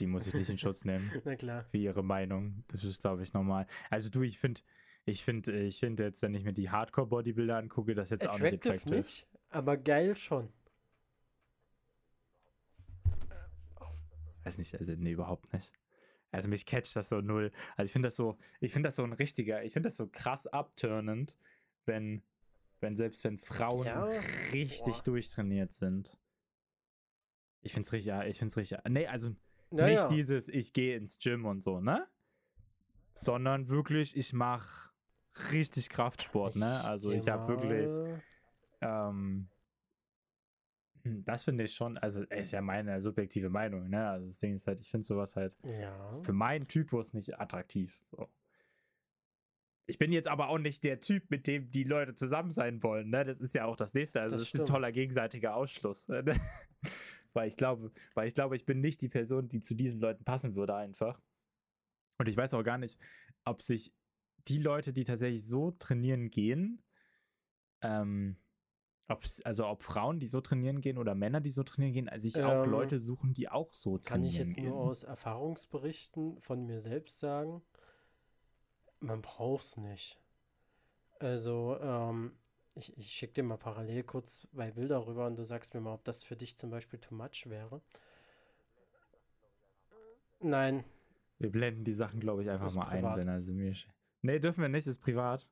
die muss ich nicht in Schutz nehmen
na klar.
für ihre Meinung. Das ist, glaube ich, normal. Also du, ich finde, ich finde, ich finde jetzt, wenn ich mir die Hardcore-Bodybuilder angucke, das jetzt auch nicht
Attractive
attractive.
nicht, aber geil schon.
Weiß nicht, also nee, überhaupt nicht. Also mich catcht das so null. Also ich finde das so, ich finde das so ein richtiger, ich finde das so krass abturnend, wenn, wenn selbst wenn Frauen
Ja,
richtig
boah.
durchtrainiert sind. Ich finde es richtig, ja, ich finde es richtig, nee, also
Naja,
nicht dieses, ich gehe ins Gym und so, ne? Sondern wirklich, ich mache richtig Kraftsport, ne? Also ich habe wirklich, ähm, hm, das finde ich schon, also ist ja meine subjektive Meinung, ne? Also das Ding ist halt, ich finde sowas halt
Ja.
für meinen Typus nicht attraktiv. So. Ich bin jetzt aber auch nicht der Typ, mit dem die Leute zusammen sein wollen, ne? Das ist ja auch das nächste. Also
Das
das, ist ein toller gegenseitiger Ausschluss. ne? weil ich glaube, weil ich glaube, ich bin nicht die Person, die zu diesen Leuten passen würde, einfach. Und ich weiß auch gar nicht, ob sich die Leute, die tatsächlich so trainieren gehen, ähm, also ob Frauen, die so trainieren gehen oder Männer, die so trainieren gehen, also auch
Ähm,
Leute suchen, die auch so
Kann
trainieren
ich jetzt
gehen.
nur aus Erfahrungsberichten von mir selbst sagen, man braucht es nicht. Also, ähm, ich, ich schicke dir mal parallel kurz zwei Bilder rüber und du sagst mir mal, ob das für dich zum Beispiel too much wäre. Nein,
Wir blenden die Sachen, glaube ich, einfach
Ist
mal
privat.
ein, wenn er sie mir sch- Nee, dürfen wir nicht, ist privat.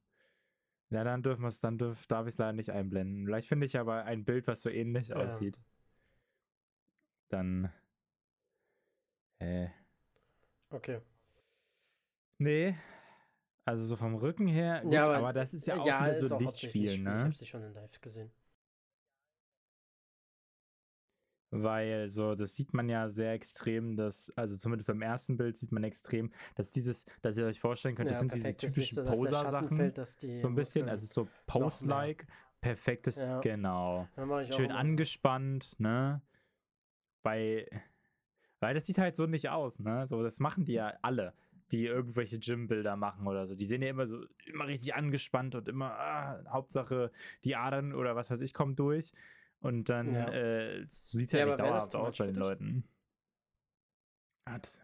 Ja, dann dürfen wir es, dann dürf, darf ich es leider nicht einblenden. Vielleicht finde ich aber ein Bild, was so ähnlich
Ja.
aussieht. Dann. Äh.
okay.
Nee. Also so vom Rücken her. Gut,
Ja,
aber,
aber-
das ist ja auch
ja,
so
hauptsächlich
Lichtspiel,
Lichtspiel. Ich
ne?
habe sie schon in live gesehen.
Weil so, das sieht man ja sehr extrem, dass, also zumindest beim ersten Bild sieht man extrem, dass dieses, dass ihr euch vorstellen könnt, das
Ja,
sind diese
perfekt
typischen
so,
Poser-Sachen. So ein bisschen, also so. Post-like, perfektes,
Ja.
genau. Schön angespannt, ne? Bei, weil das sieht halt so nicht aus, ne? So, das machen die ja alle, die irgendwelche Gym-Bilder machen oder so. Die sehen ja immer so, immer richtig angespannt und immer, ah, Hauptsache die Adern oder was weiß ich kommen durch. Und dann
Ja.
äh, sieht es ja,
Ja,
nicht dauerhaft aus bei den? Leuten. Ja, das,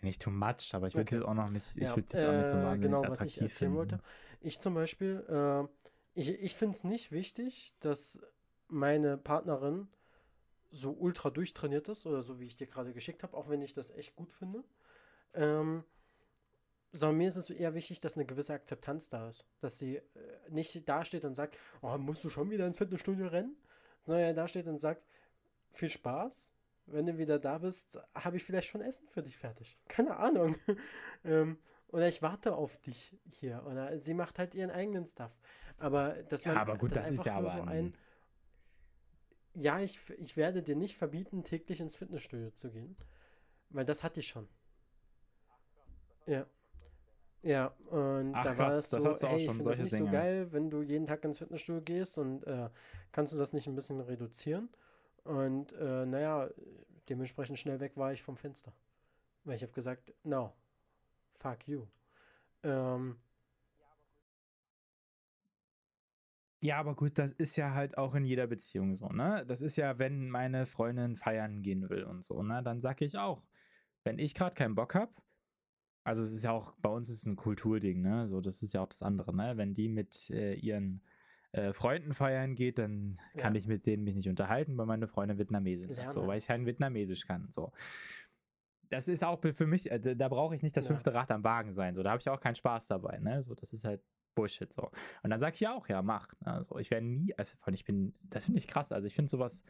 nicht too much, aber ich würde es
Okay.
jetzt auch noch nicht, ich
Ja,
würde es jetzt auch nicht so
äh,
wahnsinnig
genau, was ich erzählen
finden.
wollte. Ich zum Beispiel, äh, ich, ich finde es nicht wichtig, dass meine Partnerin so ultra durchtrainiert ist oder so, wie ich dir gerade geschickt habe, auch wenn ich das echt gut finde. Ähm, sondern mir ist es eher wichtig, dass eine gewisse Akzeptanz da ist. Dass sie äh, nicht dasteht und sagt, oh, musst du schon wieder ins Fitnessstudio rennen? Sondern er dasteht und sagt, viel Spaß. Wenn du wieder da bist, habe ich vielleicht schon Essen für dich fertig. Keine Ahnung. ähm, oder ich warte auf dich hier. Oder sie macht halt ihren eigenen Stuff. Aber dass
Ja,
man
aber gut, das ist
einfach
ja aber
so
ein-
ein. Ja, ich, ich werde dir nicht verbieten, täglich ins Fitnessstudio zu gehen. Weil das hatte ich schon. Ja. Ja, und
Ach,
da war
krass,
es
das
so,
auch
ey, ich finde das nicht so
Dinge.
geil, wenn du jeden Tag ins Fitnessstudio gehst und äh, kannst du das nicht ein bisschen reduzieren? Und äh, naja, dementsprechend schnell weg war ich vom Fenster. Weil ich habe gesagt, no, fuck you. Ähm,
Ja, aber gut, das ist ja halt auch in jeder Beziehung so, ne? Das ist ja, wenn meine Freundin feiern gehen will und so, ne? Dann sag ich auch, wenn ich gerade keinen Bock hab, also es ist ja auch, bei uns ist es ein Kulturding, ne? So, das ist ja auch das andere, ne? Wenn die mit äh, ihren äh, Freunden feiern geht, dann kann
Ja.
ich mit denen mich nicht unterhalten, weil meine Freundin Vietnamesisch ist,
Lerne
so, weil ich kein Vietnamesisch kann, so. Das ist auch für mich, äh, da- brauche ich nicht das
Ja.
fünfte Rad am Wagen sein, so, da habe ich auch keinen Spaß dabei, ne? So, das ist halt Bullshit, so. Und dann sag ich ja auch, ja, mach. Ne? Also ich werde nie, also ich bin, das finde ich krass. Also ich finde sowas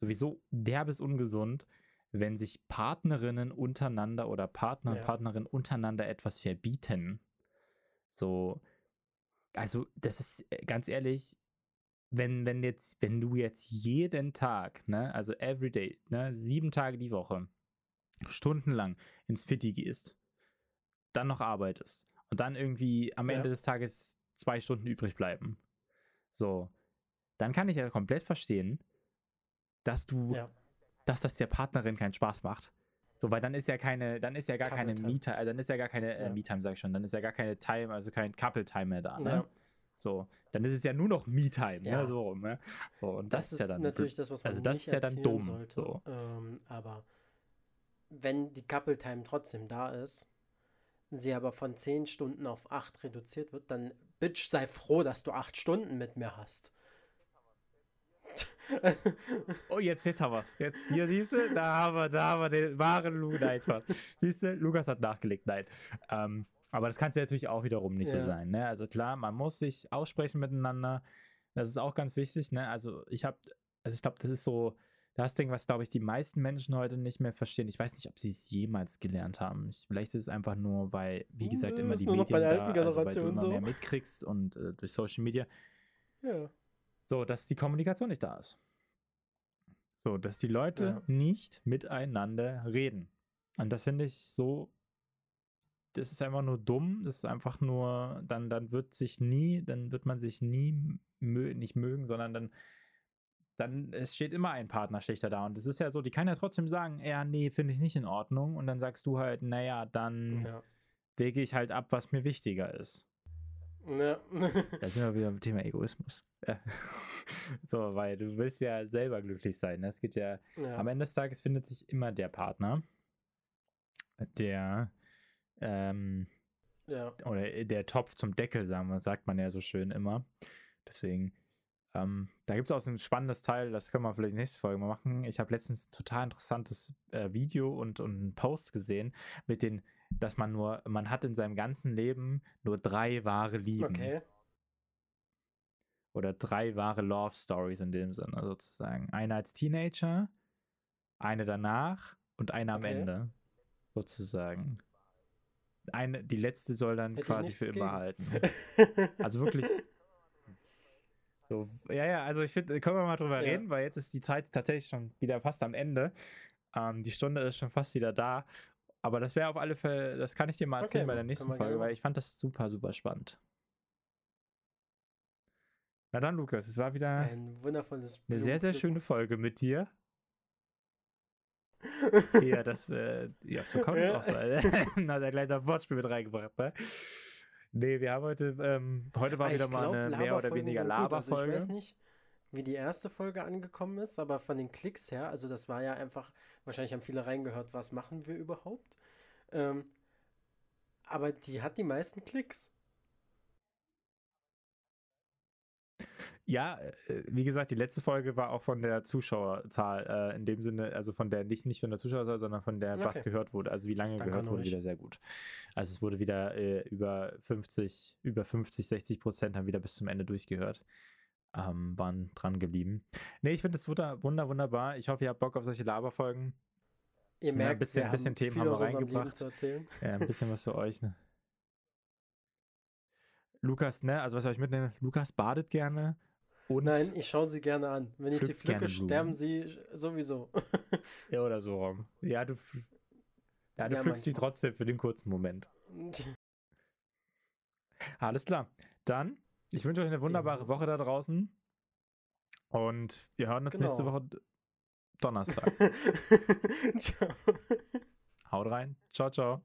sowieso derbes ungesund, wenn sich Partnerinnen untereinander oder Partner und
Ja.
Partnerinnen untereinander etwas verbieten. So, also das ist äh, ganz ehrlich, wenn, wenn jetzt, wenn du jetzt jeden Tag, ne, also everyday, ne, sieben Tage die Woche, stundenlang ins Fitti gehst, dann noch arbeitest und dann irgendwie am
Ja.
Ende des Tages zwei Stunden übrig bleiben. So, dann kann ich ja komplett verstehen, dass du,
ja.
Dass das der Partnerin keinen Spaß macht. So, weil dann ist ja keine, dann ist ja gar keine
Couple Time.
Me-Time, äh, dann ist ja gar keine äh,
Ja.
Me-Time, sag ich schon, dann ist ja gar keine Time, also kein Couple-Time mehr da, ne?
Ja.
So, dann ist es ja nur noch Me-Time,
Ja.
ne? So ne? So, und das,
Das,
ist ja dann
natürlich das, was man
also das
nicht
ist ja dann dumm,
sollte.
so.
Ähm, aber wenn die Couple Time trotzdem da ist, sie aber von 10 Stunden auf 8 reduziert wird, dann bitch, sei froh, dass du 8 Stunden mit mir hast.
Oh, jetzt, jetzt haben wir Jetzt, hier siehst du, da haben wir, da haben wir den wahren Lu. Nein, Spaß. Siehst du, Lukas hat nachgelegt, nein. Ähm, aber das kann es ja natürlich auch wiederum nicht so
Ja.
sein, ne? Also klar, man muss sich aussprechen miteinander. Das ist auch ganz wichtig, ne? Also ich habe, also ich glaube, das ist so das Ding, was, glaube ich, die meisten Menschen heute nicht mehr verstehen. Ich weiß nicht, ob sie es jemals gelernt haben. Ich, vielleicht ist es einfach nur, weil, wie gesagt,
Nö,
immer die Medien da, also weil du immer
so.
mehr mitkriegst und äh, durch Social Media.
ja.
So, dass die Kommunikation nicht da ist. So, dass die Leute
Ja.
nicht miteinander reden. Und das finde ich so, das ist einfach nur dumm, das ist einfach nur, dann, dann wird sich nie, dann wird man sich nie mö nicht mögen, sondern dann, dann, es steht immer ein Partnerschlichter da. Und es ist ja so, die kann ja trotzdem sagen, ja, nee, finde ich nicht in Ordnung. Und dann sagst du halt, naja, dann
Ja.
wege ich halt ab, was mir wichtiger ist.
Ja.
Da sind wir wieder beim Thema Egoismus. Ja. so, weil du willst ja selber glücklich sein. ne? Es geht ja,
ja.
am Ende des Tages findet sich immer der Partner, der, ähm,
ja.
oder der Topf zum Deckel, sagen wir, sagt man ja so schön immer. Deswegen, ähm, da gibt es auch so ein spannendes Teil, das können wir vielleicht nächste Folge mal machen. Ich habe letztens ein total interessantes äh, Video und, und einen Post gesehen mit den, dass man nur, man hat in seinem ganzen Leben nur drei wahre Lieben
Okay.
oder drei wahre Love Stories in dem Sinne sozusagen. Eine als Teenager, eine danach und eine am
Okay.
Ende sozusagen. Eine, die letzte soll dann
Hätte
quasi für immer
gegen.
halten. Also wirklich. So, ja, ja, also ich finde, können wir mal drüber
Ja.
reden, weil jetzt ist die Zeit tatsächlich schon wieder fast am Ende. Ähm, die Stunde ist schon fast wieder da. Aber das wäre auf alle Fälle, das kann ich dir mal
Okay,
erzählen bei der nächsten Folge, weil ich fand das super, super spannend. Na dann, Lukas, es war wieder
Ein wundervolles
eine sehr, sehr schöne Folge mit dir. Ja, das, äh, ja, so kann es
Ja.
auch sein. Na, der gleich Wortspiel mit reingebracht, ne? Nee, wir haben heute, ähm, heute war
Ah,
wieder mal
glaub,
eine mehr oder weniger
gut. Also
Laberfolge.
ich weiß nicht, wie die erste Folge angekommen ist, aber von den Klicks her, also das war ja einfach, wahrscheinlich haben viele reingehört, was machen wir überhaupt? Ähm, aber die hat die meisten Klicks.
Ja, äh, wie gesagt, die letzte Folge war auch von der Zuschauerzahl, äh, in dem Sinne, also von der, nicht, nicht von der Zuschauerzahl, sondern von der, was
Okay.
gehört wurde, also wie lange
Danke
gehört wurde, wieder sehr gut. Also es wurde wieder äh, über 50, über 50, 60 Prozent haben wieder bis zum Ende durchgehört. Ähm, waren dran geblieben. Nee, ich finde es wunder, wunder, wunderbar. Ich hoffe, ihr habt Bock auf solche Laberfolgen.
Ihr
Ja,
merkt,
bisschen-
wir
bisschen
haben
Themen haben wir reingebracht.
zu erzählen.
Ja, ein bisschen was für euch, ne? Lukas, ne, also was soll ich mitnehmen? Lukas badet gerne und
Nein, ich schaue sie gerne an. Wenn ich sie pflücke, sterben sie sowieso.
ja, oder so rum. Ja, du, ja, du
Ja,
pflückst
manchmal.
trotzdem für den kurzen Moment. Alles klar. Dann, ich wünsche euch eine wunderbare. Woche da draußen. Und wir hören uns nächste
Genau.
Woche D- Donnerstag.
Ciao.
Haut rein. Ciao, ciao.